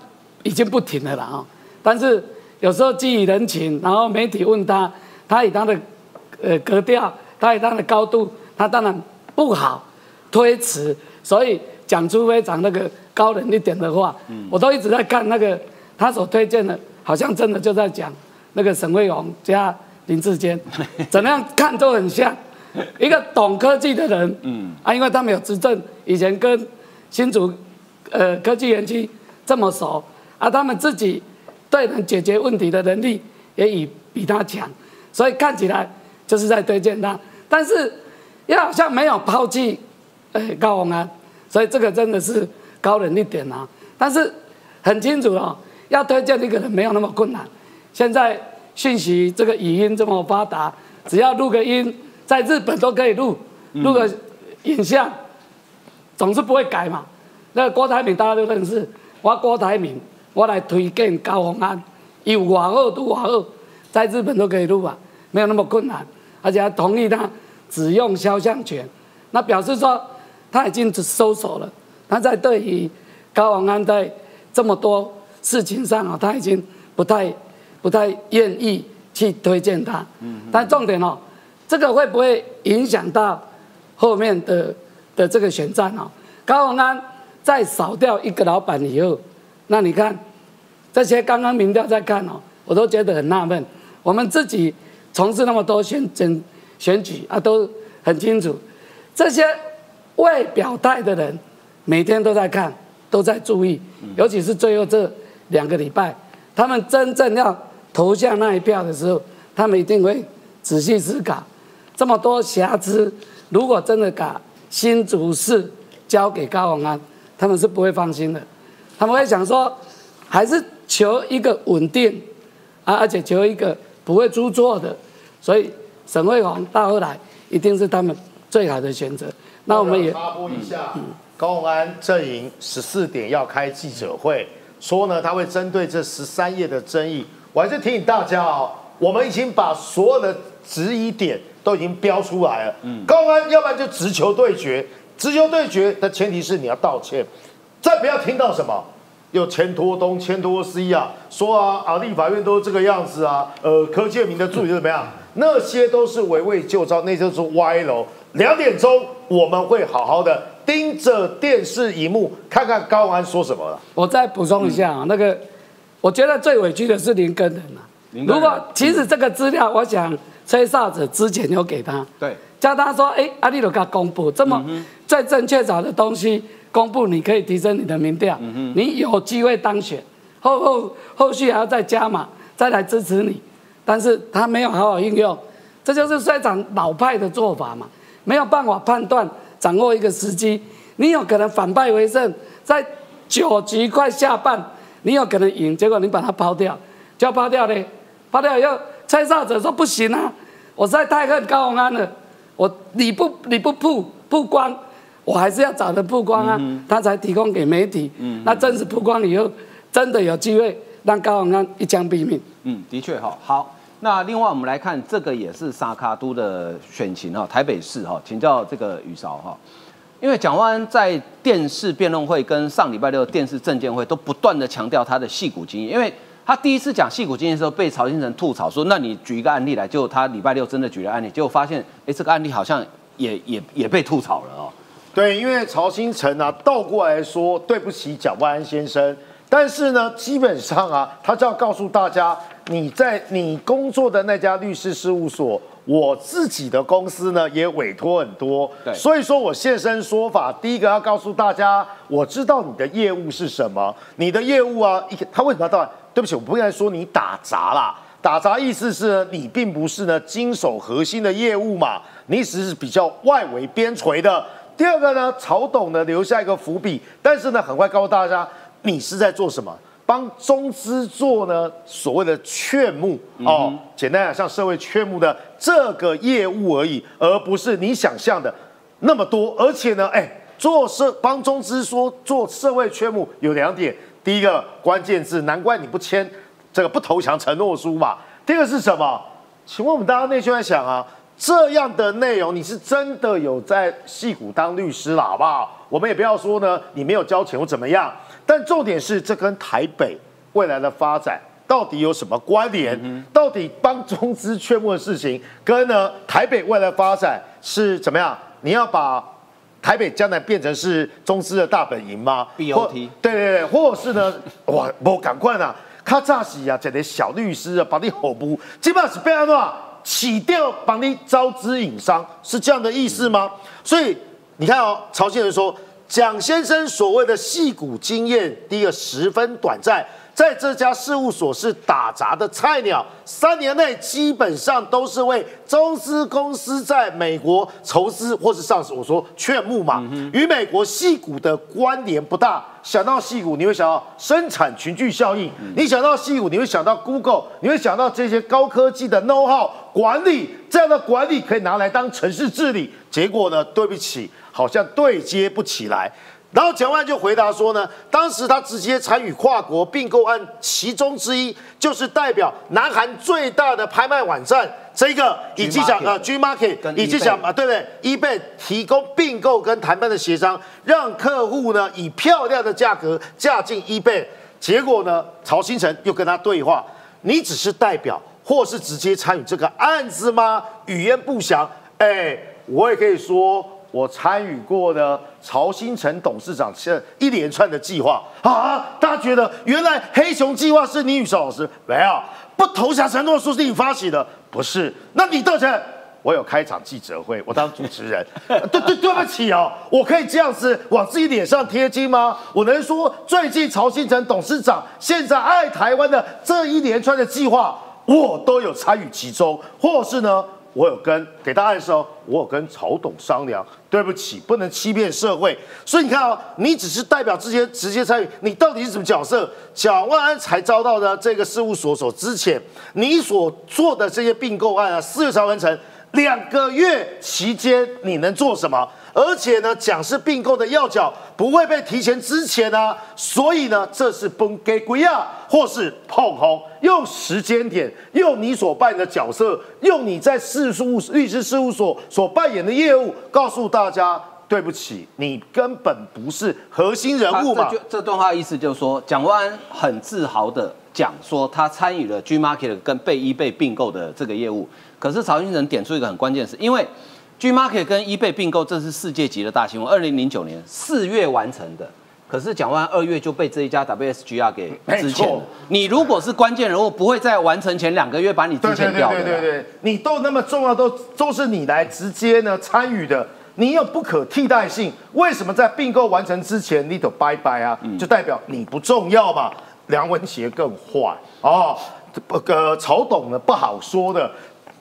已经不停了了啊。但是有时候基于人情，然后媒体问他，他以他的呃格调，他以他的高度，他当然不好推辞，所以讲出非常那个高人一点的话。我都一直在看那个他所推荐的，好像真的就在讲那个沈惠宏加林志坚，怎么样看都很像一个懂科技的人。嗯啊，因为他们有执政，以前跟新竹呃科技园区这么熟，啊，他们自己。对能解决问题的能力也比比他强，所以看起来就是在推荐他，但是又好像没有抛弃呃高鸿安，所以这个真的是高人一点啊。但是很清楚哦，要推荐一个人没有那么困难。现在讯息这个语音这么发达，只要录个音，在日本都可以录，录个影像，总是不会改嘛。那个郭台铭大家都认识，我郭台铭。我来推荐高鸿安，有瓦二都瓦二，在日本都可以录啊，没有那么困难，而且还同意他只用肖像权，那表示说他已经收手了。他在对于高王安在这么多事情上啊，他已经不太不太愿意去推荐他。嗯。但重点哦，这个会不会影响到后面的的这个选战哦？高王安在扫掉一个老板以后。那你看，这些刚刚民调在看哦，我都觉得很纳闷。我们自己从事那么多选选选举啊，都很清楚，这些未表态的人每天都在看，都在注意，尤其是最后这两个礼拜，他们真正要投下那一票的时候，他们一定会仔细思考，这么多瑕疵，如果真的把新主事交给高鸿安，他们是不会放心的。他们会想说，还是求一个稳定啊，而且求一个不会出错的，所以沈惠宏到后来一定是他们最好的选择。那我们也插播一下，高鸿安阵营十四点要开记者会，说呢他会针对这十三页的争议。我还是提醒大家哦，我们已经把所有的质疑点都已经标出来了。嗯，高鸿安要不然就直球对决，直球对决的前提是你要道歉。再不要听到什么又牵拖东牵拖西啊，说啊啊立法院都是这个样子啊，呃柯建明的助理怎么样？那些都是围魏救赵，那些是歪楼。两点钟我们会好好的盯着电视荧幕，看看高安说什么了。我再补充一下啊，那个我觉得最委屈的是林根人啊。如果其实这个资料，我想吹哨子之前有给他，对，叫他说，哎，阿力都给他公布这么最正确找的东西。公布你可以提升你的民调，你有机会当选，后后后续还要再加码，再来支持你，但是他没有好好应用，这就是衰长老派的做法嘛，没有办法判断掌握一个时机，你有可能反败为胜，在九局快下半，你有可能赢，结果你把它抛掉，就要抛掉嘞，抛掉以后，蔡少者说不行啊，我实在太恨高鸿安了，我你不你不曝曝光。我还是要找人曝光啊，他才提供给媒体。嗯那真实曝光以后，真的有机会让高鸿安一枪毙命。嗯，的确哈。好，那另外我们来看这个也是沙卡都的选情哈，台北市哈，请教这个宇韶哈。因为蒋万安在电视辩论会跟上礼拜六电视证监会都不断的强调他的戏股经验，因为他第一次讲戏股经验的时候被曹新成吐槽说，那你举一个案例来，就他礼拜六真的举了案例，结果发现，哎，这个案例好像也也也被吐槽了哦。对，因为曹新成啊，倒过来说对不起蒋万安先生，但是呢，基本上啊，他就要告诉大家，你在你工作的那家律师事务所，我自己的公司呢也委托很多，对所以说我现身说法，第一个要告诉大家，我知道你的业务是什么，你的业务啊，一他为什么要到？对不起，我不应该说你打杂啦。打杂意思是呢，你并不是呢经手核心的业务嘛，你只是比较外围边陲的。第二个呢，曹董呢留下一个伏笔，但是呢，很快告诉大家，你是在做什么？帮中资做呢所谓的劝募哦，简单讲，像社会劝募的这个业务而已，而不是你想象的那么多。而且呢，哎，做社帮中资说做社会劝募有两点，第一个关键字，难怪你不签这个不投降承诺书嘛。第二个是什么？请问我们大家内心在想啊，这样的内容你是真的有在戏谷当律师了，好不好？我们也不要说呢，你没有交钱或怎么样，但重点是这跟台北未来的发展到底有什么关联？到底帮中资劝募的事情跟呢台北未来的发展是怎么样？你要把台北将来变成是中资的大本营吗 BOT 或对对对，或者是呢，哇，我赶快啊，咔嚓死啊，这个小律师啊，把你吼不，基本上是被安怎起掉，帮你招资引商，是这样的意思吗？所以你看哦，曹先生说，蒋先生所谓的戏骨经验，第一个十分短暂。在这家事务所是打杂的菜鸟，三年内基本上都是为中资公司在美国筹资或是上市。我说劝募嘛，与美国戏股的关联不大。想到戏股，你会想到生产群聚效应；你想到戏股，你会想到 Google，你会想到这些高科技的 know how 管理，这样的管理可以拿来当城市治理。结果呢，对不起，好像对接不起来。然后蒋万就回答说呢，当时他直接参与跨国并购案，其中之一就是代表南韩最大的拍卖网站这个，以及讲啊 G Market，跟以及讲啊对不对？eBay 提供并购跟谈判的协商，让客户呢以漂亮的价格嫁进 eBay。结果呢，曹新成又跟他对话，你只是代表或是直接参与这个案子吗？语焉不详。哎，我也可以说。我参与过的曹新成董事长是一连串的计划啊！大家觉得原来黑熊计划是你与邵老师没有不投降承诺书是你发起的，不是？那你到现我有开场记者会，我当主持人，对对对不起哦，我可以这样子往自己脸上贴金吗？我能说最近曹新成董事长现在爱台湾的这一连串的计划，我都有参与其中，或是呢？我有跟给大家的时候，我有跟曹董商量，对不起，不能欺骗社会。所以你看啊、你只是代表这些直接参与，你到底是什么角色？蒋万安才遭到的这个事务所所之前，你所做的这些并购案啊，四月才完成，两个月期间你能做什么？而且呢，蒋氏并购的要角不会被提前之前啊，所以呢，这是崩给鬼亚或是碰红，用时间点，用你所扮演的角色，用你在事务律师事务所所扮演的业务，告诉大家，对不起，你根本不是核心人物嘛这。这段话意思就是说，蒋万安很自豪的讲说他参与了 G Market 跟被 eBay 并购的这个业务。可是曹先生点出一个很关键是，因为 G Market 跟 eBay 并购，这是世界级的大新闻，二零零九年四月完成的。可是蒋万二月就被这一家 WSGR 给支遣没错了。你如果是关键人物，不会在完成前两个月把你支对对遣掉的对。对对对对，你都那么重要，都都是你来直接呢参与的，你有不可替代性。为什么在并购完成之前你都拜拜啊？就代表你不重要嘛？梁文杰更坏哦，不呃，曹董呢不好说的，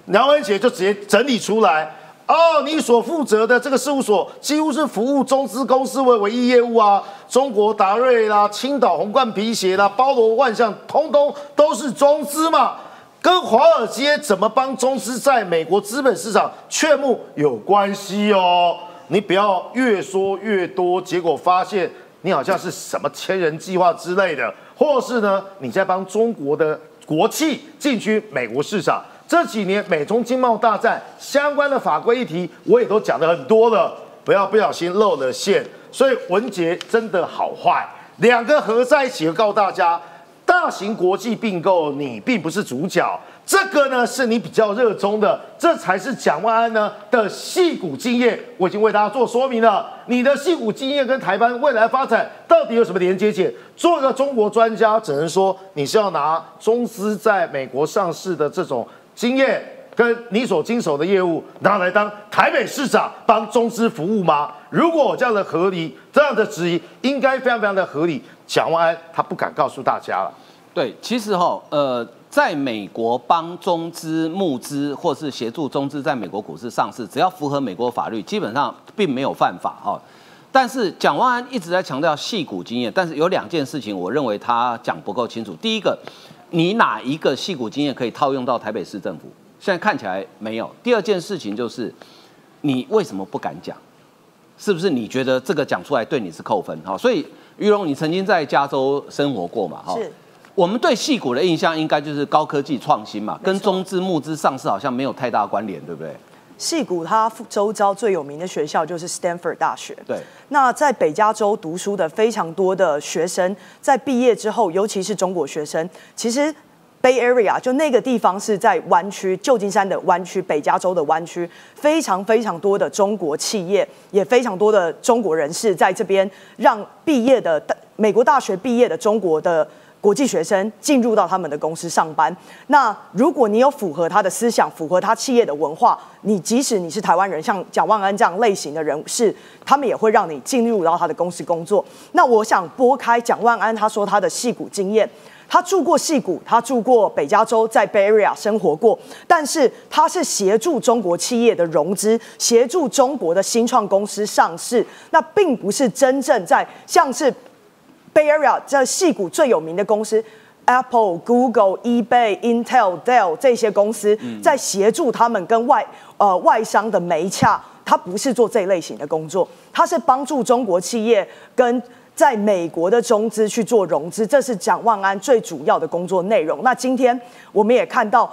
梁文杰就直接整理出来。哦，你所负责的这个事务所几乎是服务中资公司为唯一业务啊，中国达瑞啦、青岛红冠皮鞋啦、包罗万象，通通都是中资嘛。跟华尔街怎么帮中资在美国资本市场劝募有关系哦。你不要越说越多，结果发现你好像是什么千人计划之类的，或是呢你在帮中国的国企进军美国市场。这几年美中经贸大战相关的法规议题，我也都讲的很多了。不要不小心露了馅。所以文杰真的好坏，两个合在一起，告诉大家，大型国际并购你并不是主角。这个呢是你比较热衷的，这才是蒋万安呢的戏股经验。我已经为大家做说明了，你的戏股经验跟台湾未来发展到底有什么连接点？做一个中国专家，只能说你是要拿中资在美国上市的这种经验，跟你所经手的业务拿来当台北市长帮中资服务吗？如果这样的合理，这样的质疑应该非常非常的合理。蒋万安他不敢告诉大家了。对，其实哈，呃。在美国帮中资募资，或是协助中资在美国股市上市，只要符合美国法律，基本上并没有犯法哈。但是蒋万安一直在强调细股经验，但是有两件事情，我认为他讲不够清楚。第一个，你哪一个戏股经验可以套用到台北市政府？现在看起来没有。第二件事情就是，你为什么不敢讲？是不是你觉得这个讲出来对你是扣分？哈，所以于荣，你曾经在加州生活过嘛？哈，是。我们对戏股的印象应该就是高科技创新嘛，跟中资募资上市好像没有太大关联，对不对？戏股它周遭最有名的学校就是 Stanford 大学。对。那在北加州读书的非常多的学生，在毕业之后，尤其是中国学生，其实 Bay Area 就那个地方是在湾区，旧金山的湾区，北加州的湾区，非常非常多的中国企业，也非常多的中国人士在这边，让毕业的美国大学毕业的中国的。国际学生进入到他们的公司上班，那如果你有符合他的思想，符合他企业的文化，你即使你是台湾人，像蒋万安这样类型的人士，他们也会让你进入到他的公司工作。那我想拨开蒋万安，他说他的戏股经验，他住过戏股，他住过北加州，在 Bay Area 生活过，但是他是协助中国企业的融资，协助中国的新创公司上市，那并不是真正在像是。Bay Area 这戏股最有名的公司，Apple、Google、eBay、Intel、Dell 这些公司，在协助他们跟外呃外商的媒洽，他不是做这一类型的工作，他是帮助中国企业跟在美国的中资去做融资，这是蒋万安最主要的工作内容。那今天我们也看到。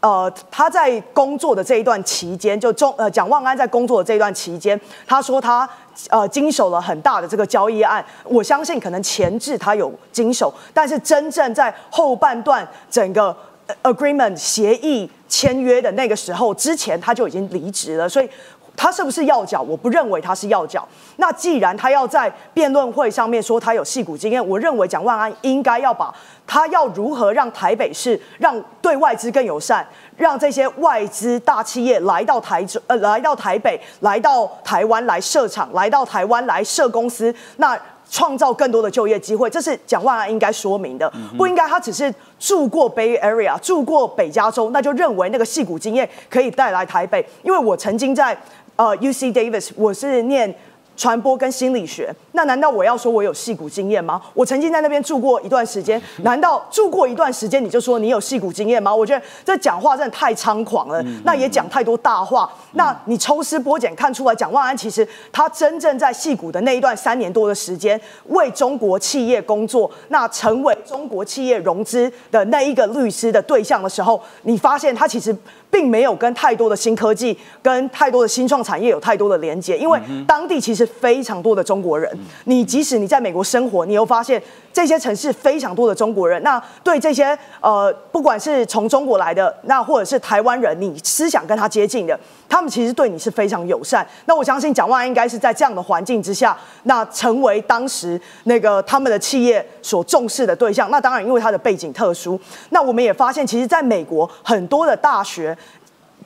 呃，他在工作的这一段期间，就中呃蒋万安在工作的这一段期间，他说他呃经手了很大的这个交易案。我相信可能前置他有经手，但是真正在后半段整个 agreement 协议签约的那个时候之前，他就已经离职了。所以他是不是要角？我不认为他是要角。那既然他要在辩论会上面说他有戏股经验，我认为蒋万安应该要把。他要如何让台北市让对外资更友善，让这些外资大企业来到台中呃来到台北来到台湾来设厂，来到台湾来设公司，那创造更多的就业机会，这是蒋万安应该说明的，不应该他只是住过 Bay Area 住过北加州，那就认为那个戏骨经验可以带来台北，因为我曾经在呃 UC Davis 我是念。传播跟心理学，那难道我要说我有戏骨经验吗？我曾经在那边住过一段时间，难道住过一段时间你就说你有戏骨经验吗？我觉得这讲话真的太猖狂了，那也讲太多大话。那你抽丝剥茧看出来，蒋万安其实他真正在戏骨的那一段三年多的时间，为中国企业工作，那成为中国企业融资的那一个律师的对象的时候，你发现他其实。并没有跟太多的新科技、跟太多的新创产业有太多的连接，因为当地其实非常多的中国人。你即使你在美国生活，你又发现这些城市非常多的中国人。那对这些呃，不管是从中国来的，那或者是台湾人，你思想跟他接近的，他们其实对你是非常友善。那我相信蒋万安应该是在这样的环境之下，那成为当时那个他们的企业所重视的对象。那当然，因为他的背景特殊，那我们也发现，其实在美国很多的大学。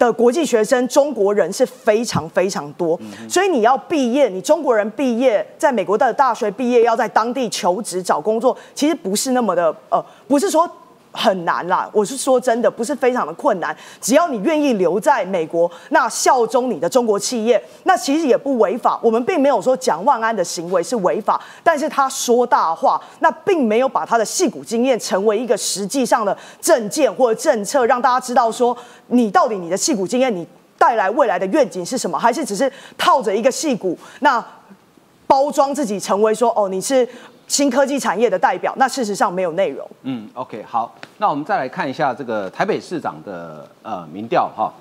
的国际学生，中国人是非常非常多，所以你要毕业，你中国人毕业，在美国的大学毕业，要在当地求职找工作，其实不是那么的，呃，不是说。很难啦，我是说真的，不是非常的困难。只要你愿意留在美国，那效忠你的中国企业，那其实也不违法。我们并没有说蒋万安的行为是违法，但是他说大话，那并没有把他的戏骨经验成为一个实际上的政见或者政策，让大家知道说你到底你的戏骨经验，你带来未来的愿景是什么，还是只是套着一个戏骨，那包装自己成为说哦你是。新科技产业的代表，那事实上没有内容。嗯，OK，好，那我们再来看一下这个台北市长的呃民调哈，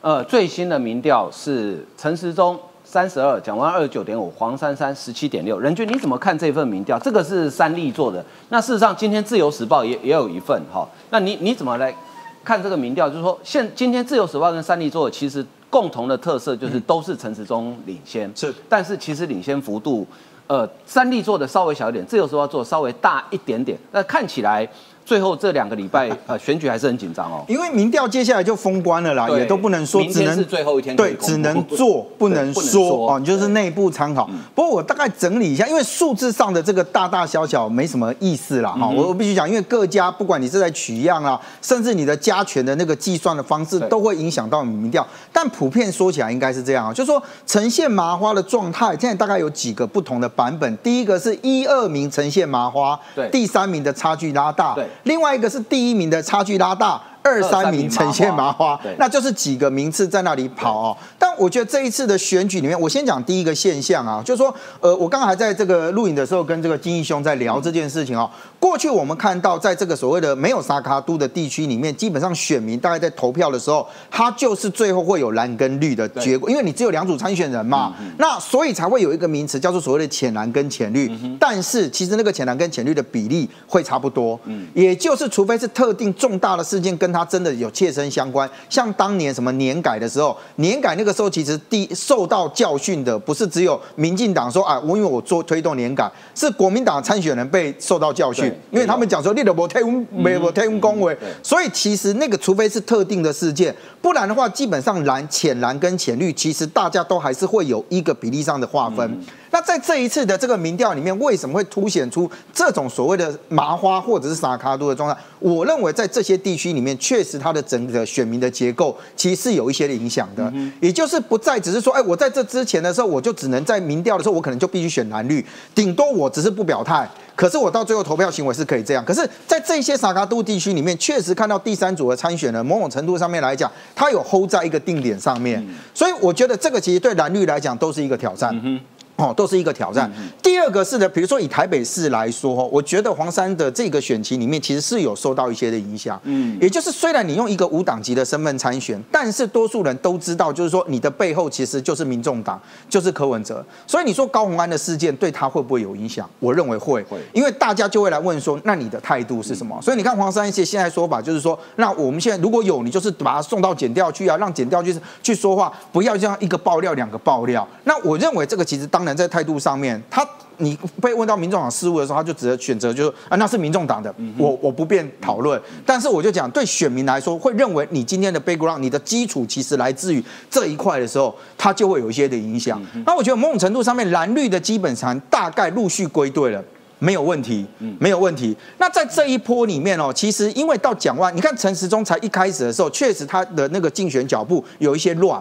呃最新的民调是陈时中三十二，蒋万二十九点五，黄珊珊十七点六。任君，你怎么看这份民调？这个是三立做的。那事实上，今天自由时报也也有一份哈。那你你怎么来看这个民调？就是说，现今天自由时报跟三立做的，其实共同的特色就是都是陈时中领先，是，但是其实领先幅度，呃，三立做的稍微小一点，这个时候要做稍微大一点点。那看起来。最后这两个礼拜，呃，选举还是很紧张哦。因为民调接下来就封关了啦，也都不能说，只能是最后一天。对，只能做不能说哦，你就是内部参考。不过我大概整理一下，因为数字上的这个大大小小没什么意思啦哈。我我必须讲，因为各家不管你是在取样啊，甚至你的加权的那个计算的方式，都会影响到你民调。但普遍说起来应该是这样啊，就是说呈现麻花的状态，现在大概有几个不同的版本。第一个是一二名呈现麻花，对，第三名的差距拉大，对。另外一个是第一名的差距拉大。二三名呈现麻花，那就是几个名次在那里跑哦。但我觉得这一次的选举里面，我先讲第一个现象啊，就是说，呃，我刚刚还在这个录影的时候跟这个金义兄在聊这件事情哦。过去我们看到，在这个所谓的没有沙卡都的地区里面，基本上选民大概在投票的时候，他就是最后会有蓝跟绿的结果，因为你只有两组参选人嘛，那所以才会有一个名词叫做所谓的浅蓝跟浅绿。但是其实那个浅蓝跟浅绿的比例会差不多，也就是除非是特定重大的事件跟。它真的有切身相关，像当年什么年改的时候，年改那个时候其实第受到教训的不是只有民进党说啊，我因为我做推动年改，是国民党参选人被受到教训，因为他们讲说立了不太没不太恭维，所以其实那个除非是特定的事件，不然的话，基本上蓝浅蓝跟浅绿，其实大家都还是会有一个比例上的划分。那在这一次的这个民调里面，为什么会凸显出这种所谓的麻花或者是撒卡度的状态？我认为在这些地区里面，确实它的整个选民的结构其实是有一些影响的，也就是不再只是说，哎，我在这之前的时候，我就只能在民调的时候，我可能就必须选蓝绿，顶多我只是不表态，可是我到最后投票行为是可以这样。可是，在这些撒卡度地区里面，确实看到第三组的参选人，某种程度上面来讲，他有 hold 在一个定点上面，所以我觉得这个其实对蓝绿来讲都是一个挑战。哦，都是一个挑战。第二个是呢，比如说以台北市来说，我觉得黄山的这个选情里面其实是有受到一些的影响。嗯，也就是虽然你用一个无党籍的身份参选，但是多数人都知道，就是说你的背后其实就是民众党，就是柯文哲。所以你说高鸿安的事件对他会不会有影响？我认为会，会，因为大家就会来问说，那你的态度是什么？所以你看黄山一些现在说法就是说，那我们现在如果有，你就是把他送到检调去啊，让检调去去说话，不要这样一个爆料两个爆料。那我认为这个其实当然。在态度上面，他你被问到民众党事务的时候，他就只能选择就是啊，那是民众党的，我我不便讨论。但是我就讲，对选民来说，会认为你今天的 background，你的基础其实来自于这一块的时候，它就会有一些的影响。那我觉得某种程度上面，蓝绿的基本上大概陆续归队了。没有问题，没有问题。那在这一波里面哦，其实因为到蒋万，你看陈时中才一开始的时候，确实他的那个竞选脚步有一些乱，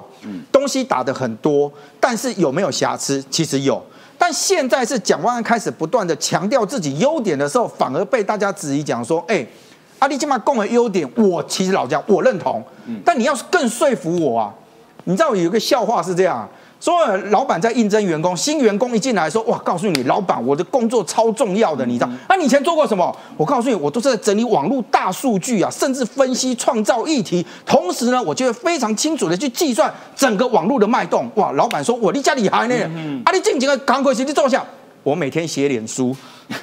东西打的很多，但是有没有瑕疵？其实有。但现在是蒋万安开始不断的强调自己优点的时候，反而被大家质疑讲说，哎，阿里金马共的优点，我其实老讲我认同，但你要是更说服我啊。你知道有一个笑话是这样。说老板在应征员工，新员工一进来说：“哇，告诉你，老板，我的工作超重要的，你知道？那你以前做过什么？我告诉你，我都是在整理网络大数据啊，甚至分析创造议题，同时呢，我就会非常清楚的去计算整个网络的脉动。哇，老板说，我你家厉害呢，啊，你进几个赶快去，你坐下，我每天写脸书，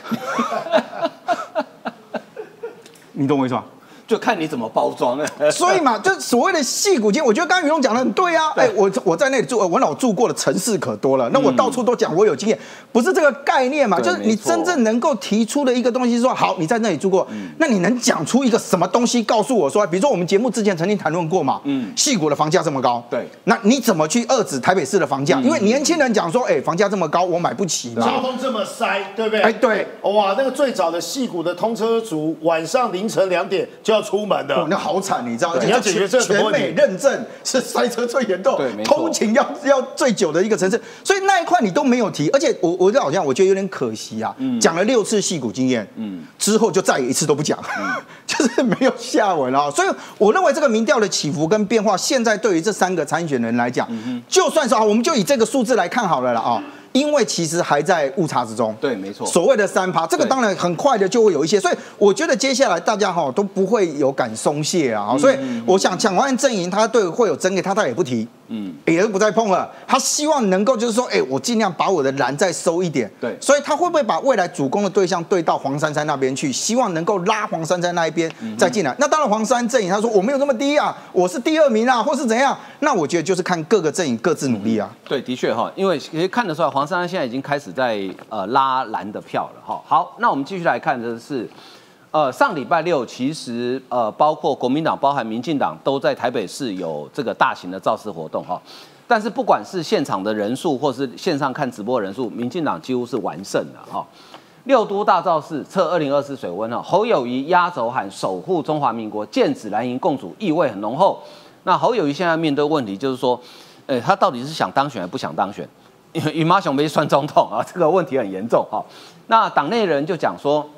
你懂我意思吗？”就看你怎么包装了，所以嘛，就所谓的戏骨精，我觉得刚刚宇龙讲的很对啊。哎，我我在那里住，我老住过的城市可多了，那我到处都讲我有经验，不是这个概念嘛？就是你真正能够提出的一个东西，说好你在那里住过，那你能讲出一个什么东西告诉我说，比如说我们节目之前曾经谈论过嘛，嗯，戏骨的房价这么高，对，那你怎么去遏制台北市的房价？因为年轻人讲说，哎，房价这么高，我买不起嘛，交通这么塞，对不对？哎，对，哇，那个最早的戏骨的通车族，晚上凌晨两点就要出门的。那好惨，你知道？你要解决这个全美认证是塞车最严重，通勤要要最久的一个城市，所以那一块你都没有提，而且我我好像我觉得有点可惜啊，讲了六次戏骨经验，嗯，之后就再也一次都不讲，就是没有下文了。所以我认为这个民调的起伏跟变化，现在对于这三个参选人来讲，就算是啊，我们就以这个数字来看好了了啊。因为其实还在误差之中，对，没错。所谓的三趴，这个当然很快的就会有一些，所以我觉得接下来大家哈都不会有敢松懈啊。所以我想蒋万安阵营他对会有争议，他他也不提。嗯，也都不再碰了。他希望能够就是说，哎，我尽量把我的蓝再收一点。对，所以他会不会把未来主攻的对象对到黄珊珊那边去？希望能够拉黄珊珊那一边再进来。那当然，黄珊阵营他说我没有那么低啊，我是第二名啊，或是怎样？那我觉得就是看各个阵营各自努力啊。对，的确哈，因为其实看得出来，黄珊珊现在已经开始在呃拉蓝的票了哈。好，那我们继续来看的是。呃，上礼拜六其实呃，包括国民党、包含民进党都在台北市有这个大型的造势活动哈。但是不管是现场的人数，或是线上看直播人数，民进党几乎是完胜的哈。六都大造势测二零二四水温哈，侯友谊压轴喊守护中华民国，剑指蓝营共主，意味很浓厚。那侯友谊现在面对问题就是说，呃，他到底是想当选还不想当选？因为羽毛熊没算总统啊，这个问题很严重哈。那党内人就讲说。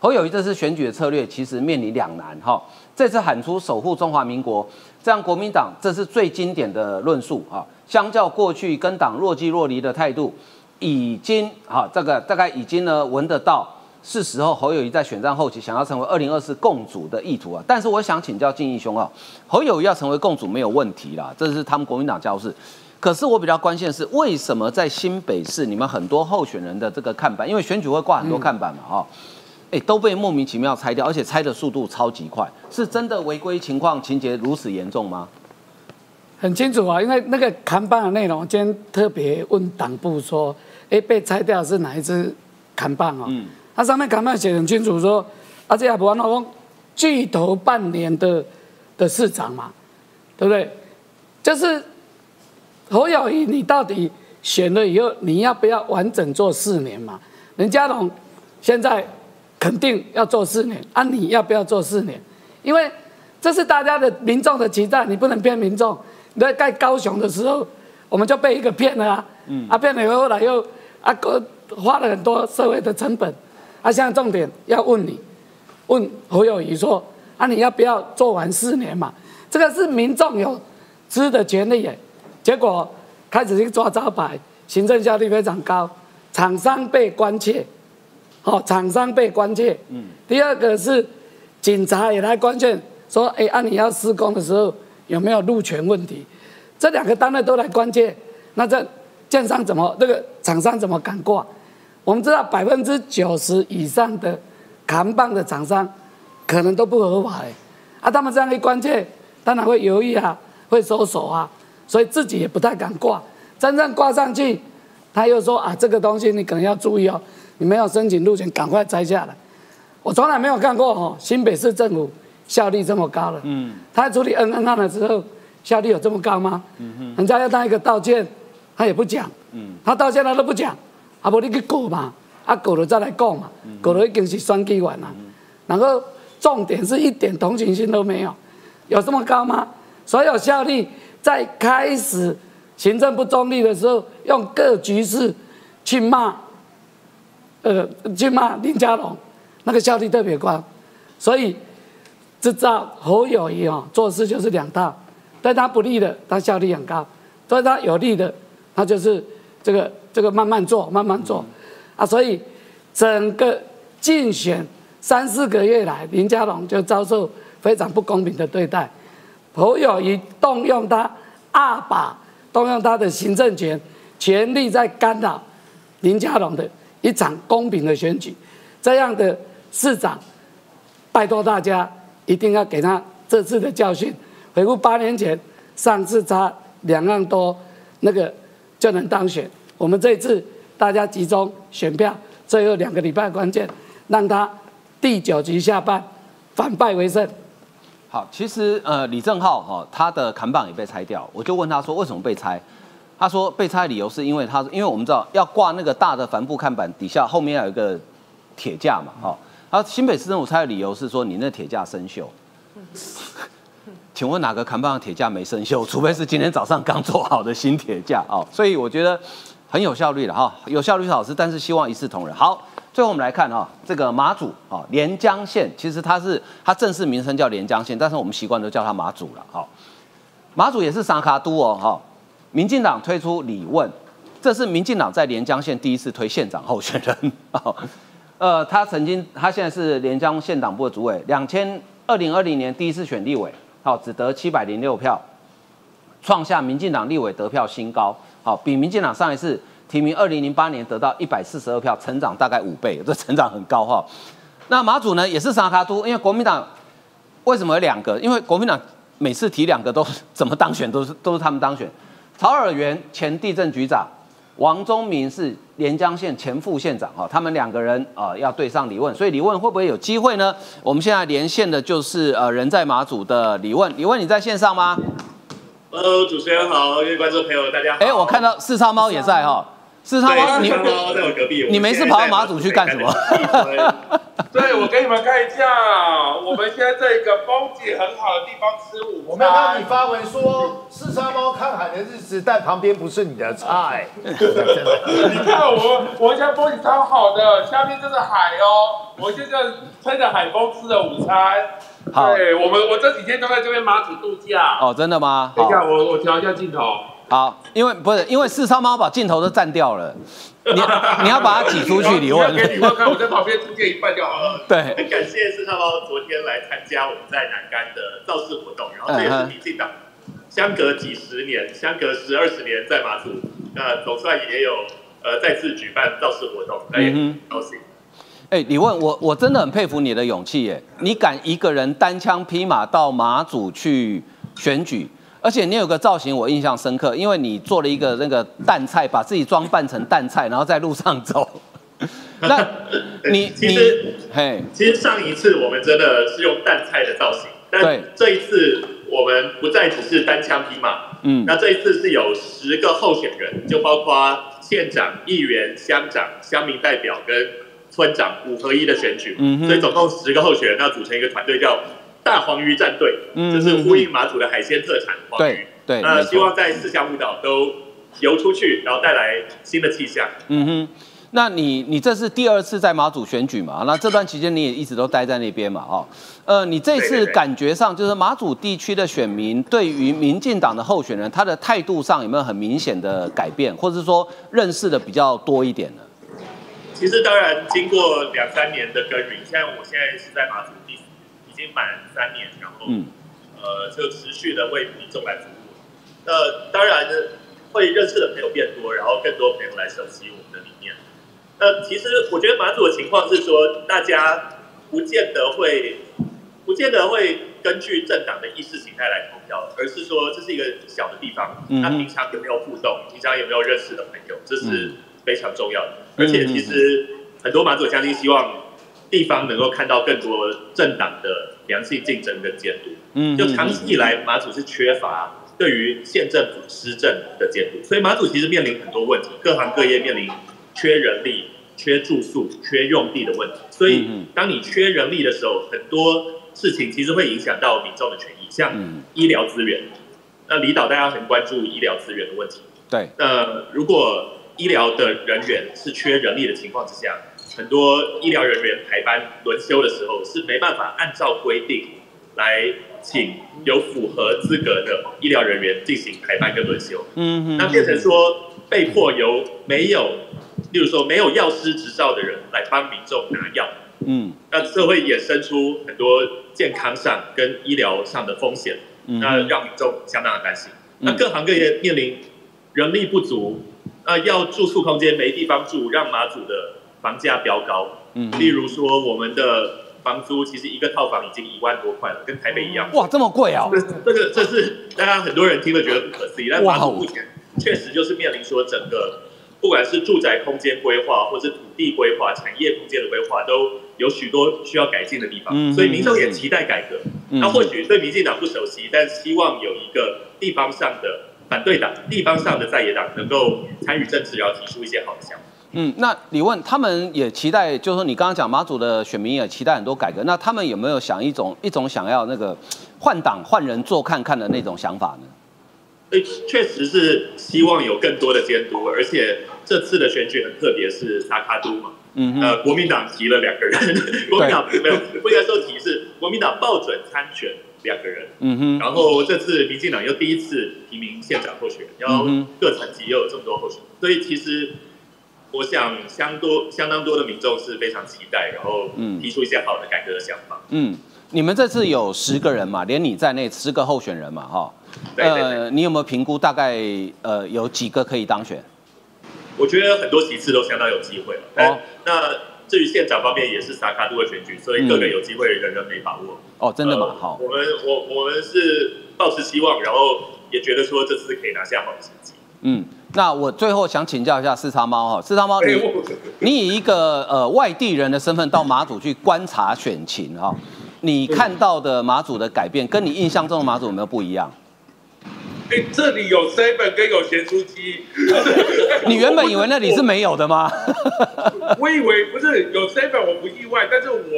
侯友谊这次选举的策略其实面临两难哈，这次喊出守护中华民国，这样国民党这是最经典的论述啊。相较过去跟党若即若离的态度，已经哈这个大概已经呢闻得到是时候侯友谊在选战后期想要成为二零二四共主的意图啊。但是我想请教敬义兄啊，侯友谊要成为共主没有问题啦，这是他们国民党教示。可是我比较关心的是，为什么在新北市你们很多候选人的这个看板，因为选举会挂很多看板嘛哈。哎，都被莫名其妙拆掉，而且拆的速度超级快，是真的违规情况情节如此严重吗？很清楚啊，因为那个看板的内容，今天特别问党部说，哎，被拆掉是哪一支看板哦？嗯，它上面看板写很清楚说，啊，这也不完了，巨头半年的的市长嘛，对不对？就是侯友谊，你到底选了以后，你要不要完整做四年嘛？任家龙现在。肯定要做四年啊！你要不要做四年？因为这是大家的民众的期待，你不能骗民众。你在盖高雄的时候，我们就被一个骗了啊！啊，骗了以后来又啊，花了很多社会的成本。啊，现在重点要问你，问侯友谊说啊，你要不要做完四年嘛？这个是民众有知的权利耶。结果开始去抓招牌，行政效率非常高，厂商被关切。哦，厂商被关切。嗯。第二个是警察也来关切，说：“哎，按你要施工的时候有没有路权问题？”这两个单位都来关切，那这建商怎么？这个厂商怎么敢挂？我们知道百分之九十以上的扛棒的厂商可能都不合法哎。啊，他们这样一关切，当然会犹豫啊，会收手啊，所以自己也不太敢挂。真正挂上去，他又说：“啊，这个东西你可能要注意哦。”你没有申请路权，赶快摘下来。我从来没有看过哦，新北市政府效率这么高了。嗯，他处理恩恩案的时候，效率有这么高吗？嗯哼，人家要他一个道歉，他也不讲。嗯，他道歉他都不讲，啊不你去告嘛，啊告了再来讲嘛，告了已经是双击完了。然后重点是一点同情心都没有，有这么高吗？所有效率在开始行政不中立的时候，用各局势去骂。呃，去骂林佳龙，那个效率特别高，所以知道侯友谊哦，做事就是两套，对他不利的，他效率很高；对他有利的，他就是这个这个慢慢做，慢慢做啊。所以整个竞选三四个月来，林佳龙就遭受非常不公平的对待。侯友谊动用他二把，动用他的行政权，全力在干扰林佳龙的。一场公平的选举，这样的市长，拜托大家一定要给他这次的教训。回顾八年前，上次差两万多，那个就能当选。我们这次大家集中选票，最后两个礼拜关键，让他第九局下半反败为胜。好，其实呃，李正浩哈，他的扛棒也被拆掉，我就问他说，为什么被拆？他说被拆的理由是因为他，因为我们知道要挂那个大的帆布看板底下后面要有一个铁架嘛，哈。他新北市政府拆的理由是说你那铁架生锈。请问哪个扛棒的铁架没生锈？除非是今天早上刚做好的新铁架哦。所以我觉得很有效率的哈，有效率是好事，但是希望一视同仁。好，最后我们来看哈，这个马祖啊，连江县，其实它是它正式名称叫连江县，但是我们习惯都叫它马祖了。好，马祖也是沙卡都哦，哈。民进党推出李问，这是民进党在连江县第一次推县长候选人 呃，他曾经，他现在是连江县党部的主委，两千二零二零年第一次选立委，好，只得七百零六票。创下民进党立委得票新高，好，比民进党上一次提名二零零八年得到一百四十二票，成长大概五倍，这成长很高哈。那马祖呢也是沙卡都，因为国民党为什么有两个？因为国民党每次提两个都怎么当选都是都是他们当选。曹尔元前地震局长，王忠明是连江县前副县长哈，他们两个人啊要对上李问，所以李问会不会有机会呢？我们现在连线的就是呃人在马祖的李问，李问你在线上吗？Hello，主持人好，各位观众朋友大家好。哎，我看到四叉猫也在哈，四叉猫你在我隔壁，你没事跑到马祖去干什么？对，我给你们看一下，我们现在在一个风景很好的地方吃午餐。我没有看到你发文说四沙猫看海的日子，但旁边不是你的菜。你看我，我现在风景超好的，下面就是海哦。我现在吹着海风吃的午餐。好对我们，我这几天都在这边马祖度假。哦，真的吗？等一下，我我调一下镜头。好，因为不是因为四超猫把镜头都占掉了，你你要把它挤出去，李问你要。给李问看，我在旁边出现一半就好了。对，很感谢四超猫昨天来参加我们在南竿的造势活动，然后这也是民进党相隔几十年，相隔十二十年在马祖，那总算也有呃再次举办造势活动，那也很高兴。哎，你问，我我真的很佩服你的勇气耶！你敢一个人单枪匹马到马祖去选举，而且你有个造型我印象深刻，因为你做了一个那个蛋菜，把自己装扮成蛋菜，然后在路上走。那你你其实嘿，其实上一次我们真的是用淡菜的造型，但这一次我们不再只是单枪匹马，嗯。那这一次是有十个候选人，就包括县长、议员、乡长、乡民代表跟村长五合一的选举，所以总共十个候选人，要组成一个团队叫大黄鱼战队，嗯就是呼应马祖的海鲜特产黄鱼对。对，那没错希望在四乡舞蹈都游出去，然后带来新的气象。嗯哼，那你你这是第二次在马祖选举嘛？那这段期间你也一直都待在那边嘛？哦，呃，你这次感觉上就是马祖地区的选民对于民进党的候选人，他的态度上有没有很明显的改变，或者是说认识的比较多一点呢？其实当然，经过两三年的耕耘，现在我现在是在马祖经满三年，然后、嗯呃就持续的为民众来服务。那当然呢，会认识的朋友变多，然后更多朋友来熟悉我们的理念。那其实我觉得马祖的情况是说，大家不见得会，不见得会根据政党的意识形态来投票，而是说这是一个小的地方，那平常有没有互动，平常有没有认识的朋友，这是嗯非常重要的。而且其实很多马祖乡亲希望地方能够看到更多政党的良性竞争跟监督。嗯就长期以来，马祖是缺乏对于县政府施政的监督，所以马祖其实面临很多问题，各行各业面临缺人力、缺住宿、缺用地的问题。所以当你缺人力的时候，很多事情其实会影响到民众的权益，像嗯医疗资源。那离岛大家很关注医疗资源的问题。对，那如果医疗的人员是缺人力的情况之下，很多医疗人员排班轮休的时候是没办法按照规定来请有符合资格的医疗人员进行排班跟轮休，嗯哼，那变成说被迫由没有，例如说没有药师执照的人来帮民众拿药，嗯。那这会衍生出很多健康上跟医疗上的风险。嗯。那让民众相当的担心。嗯。那各行各业面临人力不足，那要住宿空间没地方住，让马祖的房价飙高。嗯例如说，我们的房租其实一个套房已经一万多块了，跟台北一样。哇，这么贵啊，这这个这是大家很多人听了觉得不可思议，但哇哦马祖目前确实就是面临说整个不管是住宅空间规划，或是土地规划、产业空间的规划，都有许多需要改进的地方。嗯所以民众也期待改革。嗯那或许对民进党不熟悉，但希望有一个地方上的反对党、地方上的在野党能够参与政治，然后提出一些好的想法。嗯，那你问他们也期待，就是说你刚刚讲马祖的选民也期待很多改革，那他们有没有想一种一种想要那个换党换人做看看的那种想法呢？所以确实是希望有更多的监督，而且这次的选举很特别，是萨卡都嘛，嗯哼，呃，国民党提了两个人，国民党没有不应该说提是国民党报准参选两个人，嗯哼，然后这次民进党又第一次提名县长候选人，各层级又有这么多候选人，所以其实我想相多相当多的民众是非常期待，然后嗯提出一些好的改革的想法。嗯，你们这次有十个人嘛，连你在内十个候选人嘛，哈。对对对，呃，你有没有评估大概呃有几个可以当选？我觉得很多席次都相当有机会了。哦那至于县长方面，也是萨卡度的选举，所以各个有机会，人人没把握。哦，真的吗？呃好，我们我我们是抱持希望，然后也觉得说这次可以拿下好的成绩。嗯，那我最后想请教一下四叉猫哈，四叉猫哎，你你以一个呃外地人的身份到马祖去观察选情哈，你看到的马祖的改变，跟你印象中的马祖有没有不一样？哎，这里有 seven 跟有咸酥鸡，你原本以为那里是没有的吗？我以为不是有 seven 我不意外，但是我不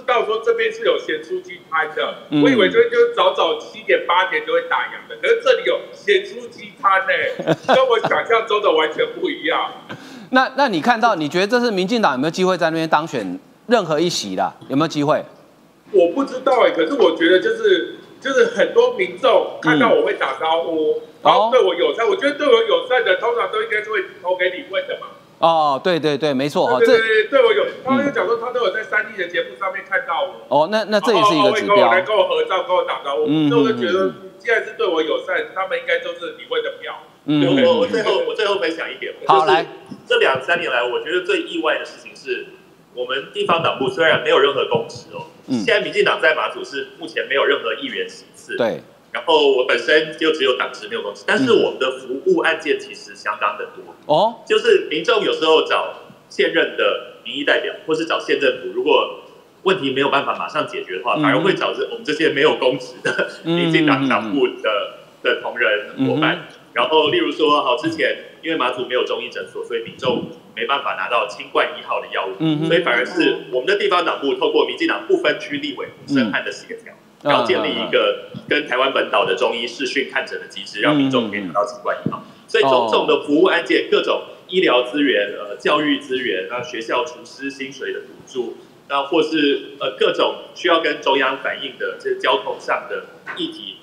知道说这边是有咸酥鸡摊的，嗯我以为这边就是早早七点八点就会打烊的，可是这里有咸酥鸡摊呢，跟我想象中的完全不一样。那那你看到，你觉得这次民进党有没有机会在那边当选任何一席啦？有没有机会？我不知道哎，可是我觉得就是就是很多民众看到我会打招呼，然后对我友善，我觉得对我友善的通常都应该是会投给李问的嘛。哦，对对对，没错哈，这对对对，对我有，他们就讲说他都有在三立的节目上面看到我。哦，那那这也是一个指标哦哦会跟我来。跟我合照，跟我打招呼，嗯所以我就觉得嗯，既然是对我友善，他们应该都是你会的票。嗯我我我最后我最后分享一点，就是好来这两三年来，我觉得最意外的事情是，我们地方党部虽然没有任何公职哦，嗯现在民进党在马祖是目前没有任何议员席次，，对，然后我本身就只有党职没有公职，但是我们的服务案件其实相当的多，哦，就是民众有时候找现任的民意代表，或是找县政府，如果问题没有办法马上解决的话，嗯。反而会找这我们这些没有公职的嗯民进党党部的的同仁伙嗯伴。然后，例如说，好，之前因为马祖没有中医诊所，所以民众没办法拿到清冠一号的药物，嗯所以反而是我们的地方党部透过民进党不分区立委吴胜汉的协调，然后建立一个跟台湾本岛的中医视讯看诊的机制，让民众可以拿到新冠疫苗。所以种种的服务案件，各种医疗资源、呃教育资源、那学校厨师薪水的补助，那或是呃各种需要跟中央反映的这交通上的议题，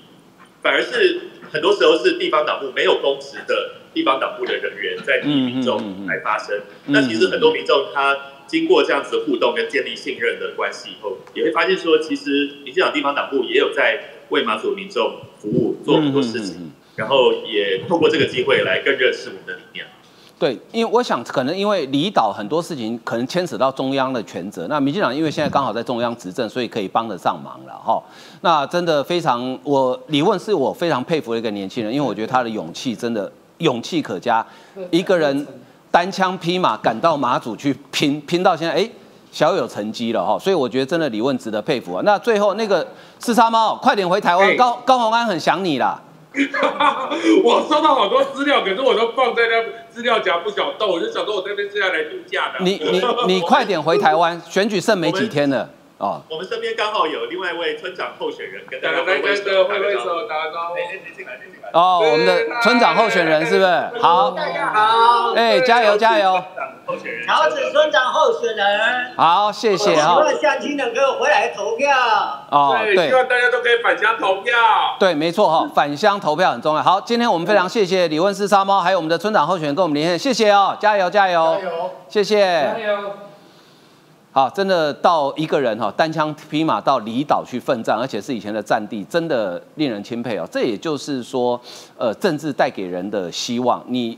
反而是很多时候是地方党部没有公职的地方党部的人员在替民众来发声。那其实很多民众他经过这样子的互动跟建立信任的关系以后，也会发现说，其实民进党地方党部也有在为马祖民众服务，做很多事情。嗯嗯嗯然后也透过这个机会来更认识我们的理念。对，因为我想可能因为离岛很多事情可能牵扯到中央的权责，那民进党因为现在刚好在中央执政，所以可以帮得上忙了哈。那真的非常，我李问是我非常佩服的一个年轻人，因为我觉得他的勇气真的勇气可嘉，一个人单枪匹马赶到马祖去拼，拼到现在哎。小有成绩了哈，所以我觉得真的李问值得佩服啊。那最后那个四叉猫，快点回台湾，哎高高宏安很想你啦。我收到好多资料，可是我都放在那资料夹不想动，我就想说我这边是要来度假的。你你你快点回台湾，选举剩没几天了哦。我们身边刚好有另外一位村长候选人，跟大家挥手，着挥挥打个招呼。手打个招呼。哎哎，你进来，你进来。哦，我们的村长候选人是不是？好，大家好，哎，加油加油！村长候选人，桃子村长候选人，好，谢谢啊希。望乡亲能够回来投票。哦，对，希望大家都可以返乡投票。对，没错哈，返乡投票很重要。好，今天我们非常谢谢李问四沙猫，还有我们的村长候选人跟我们连线，谢谢哦，加油加油，加油谢谢。油！好，真的到一个人哈，单枪匹马到离岛去奋战，而且是以前的战地，真的令人钦佩哦。这也就是说，呃，政治带给人的希望，你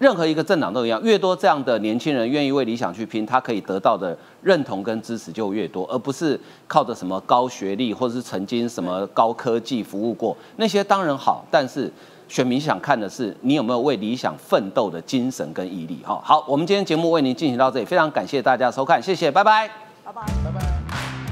任何一个政党都一样，越多这样的年轻人愿意为理想去拼，他可以得到的认同跟支持就越多，而不是靠着什么高学历或者是曾经什么高科技服务过那些当然好，但是。选民想看的是你有没有为理想奋斗的精神跟毅力。哈，好，我们今天节目为您进行到这里，非常感谢大家收看，谢谢，拜拜。拜拜。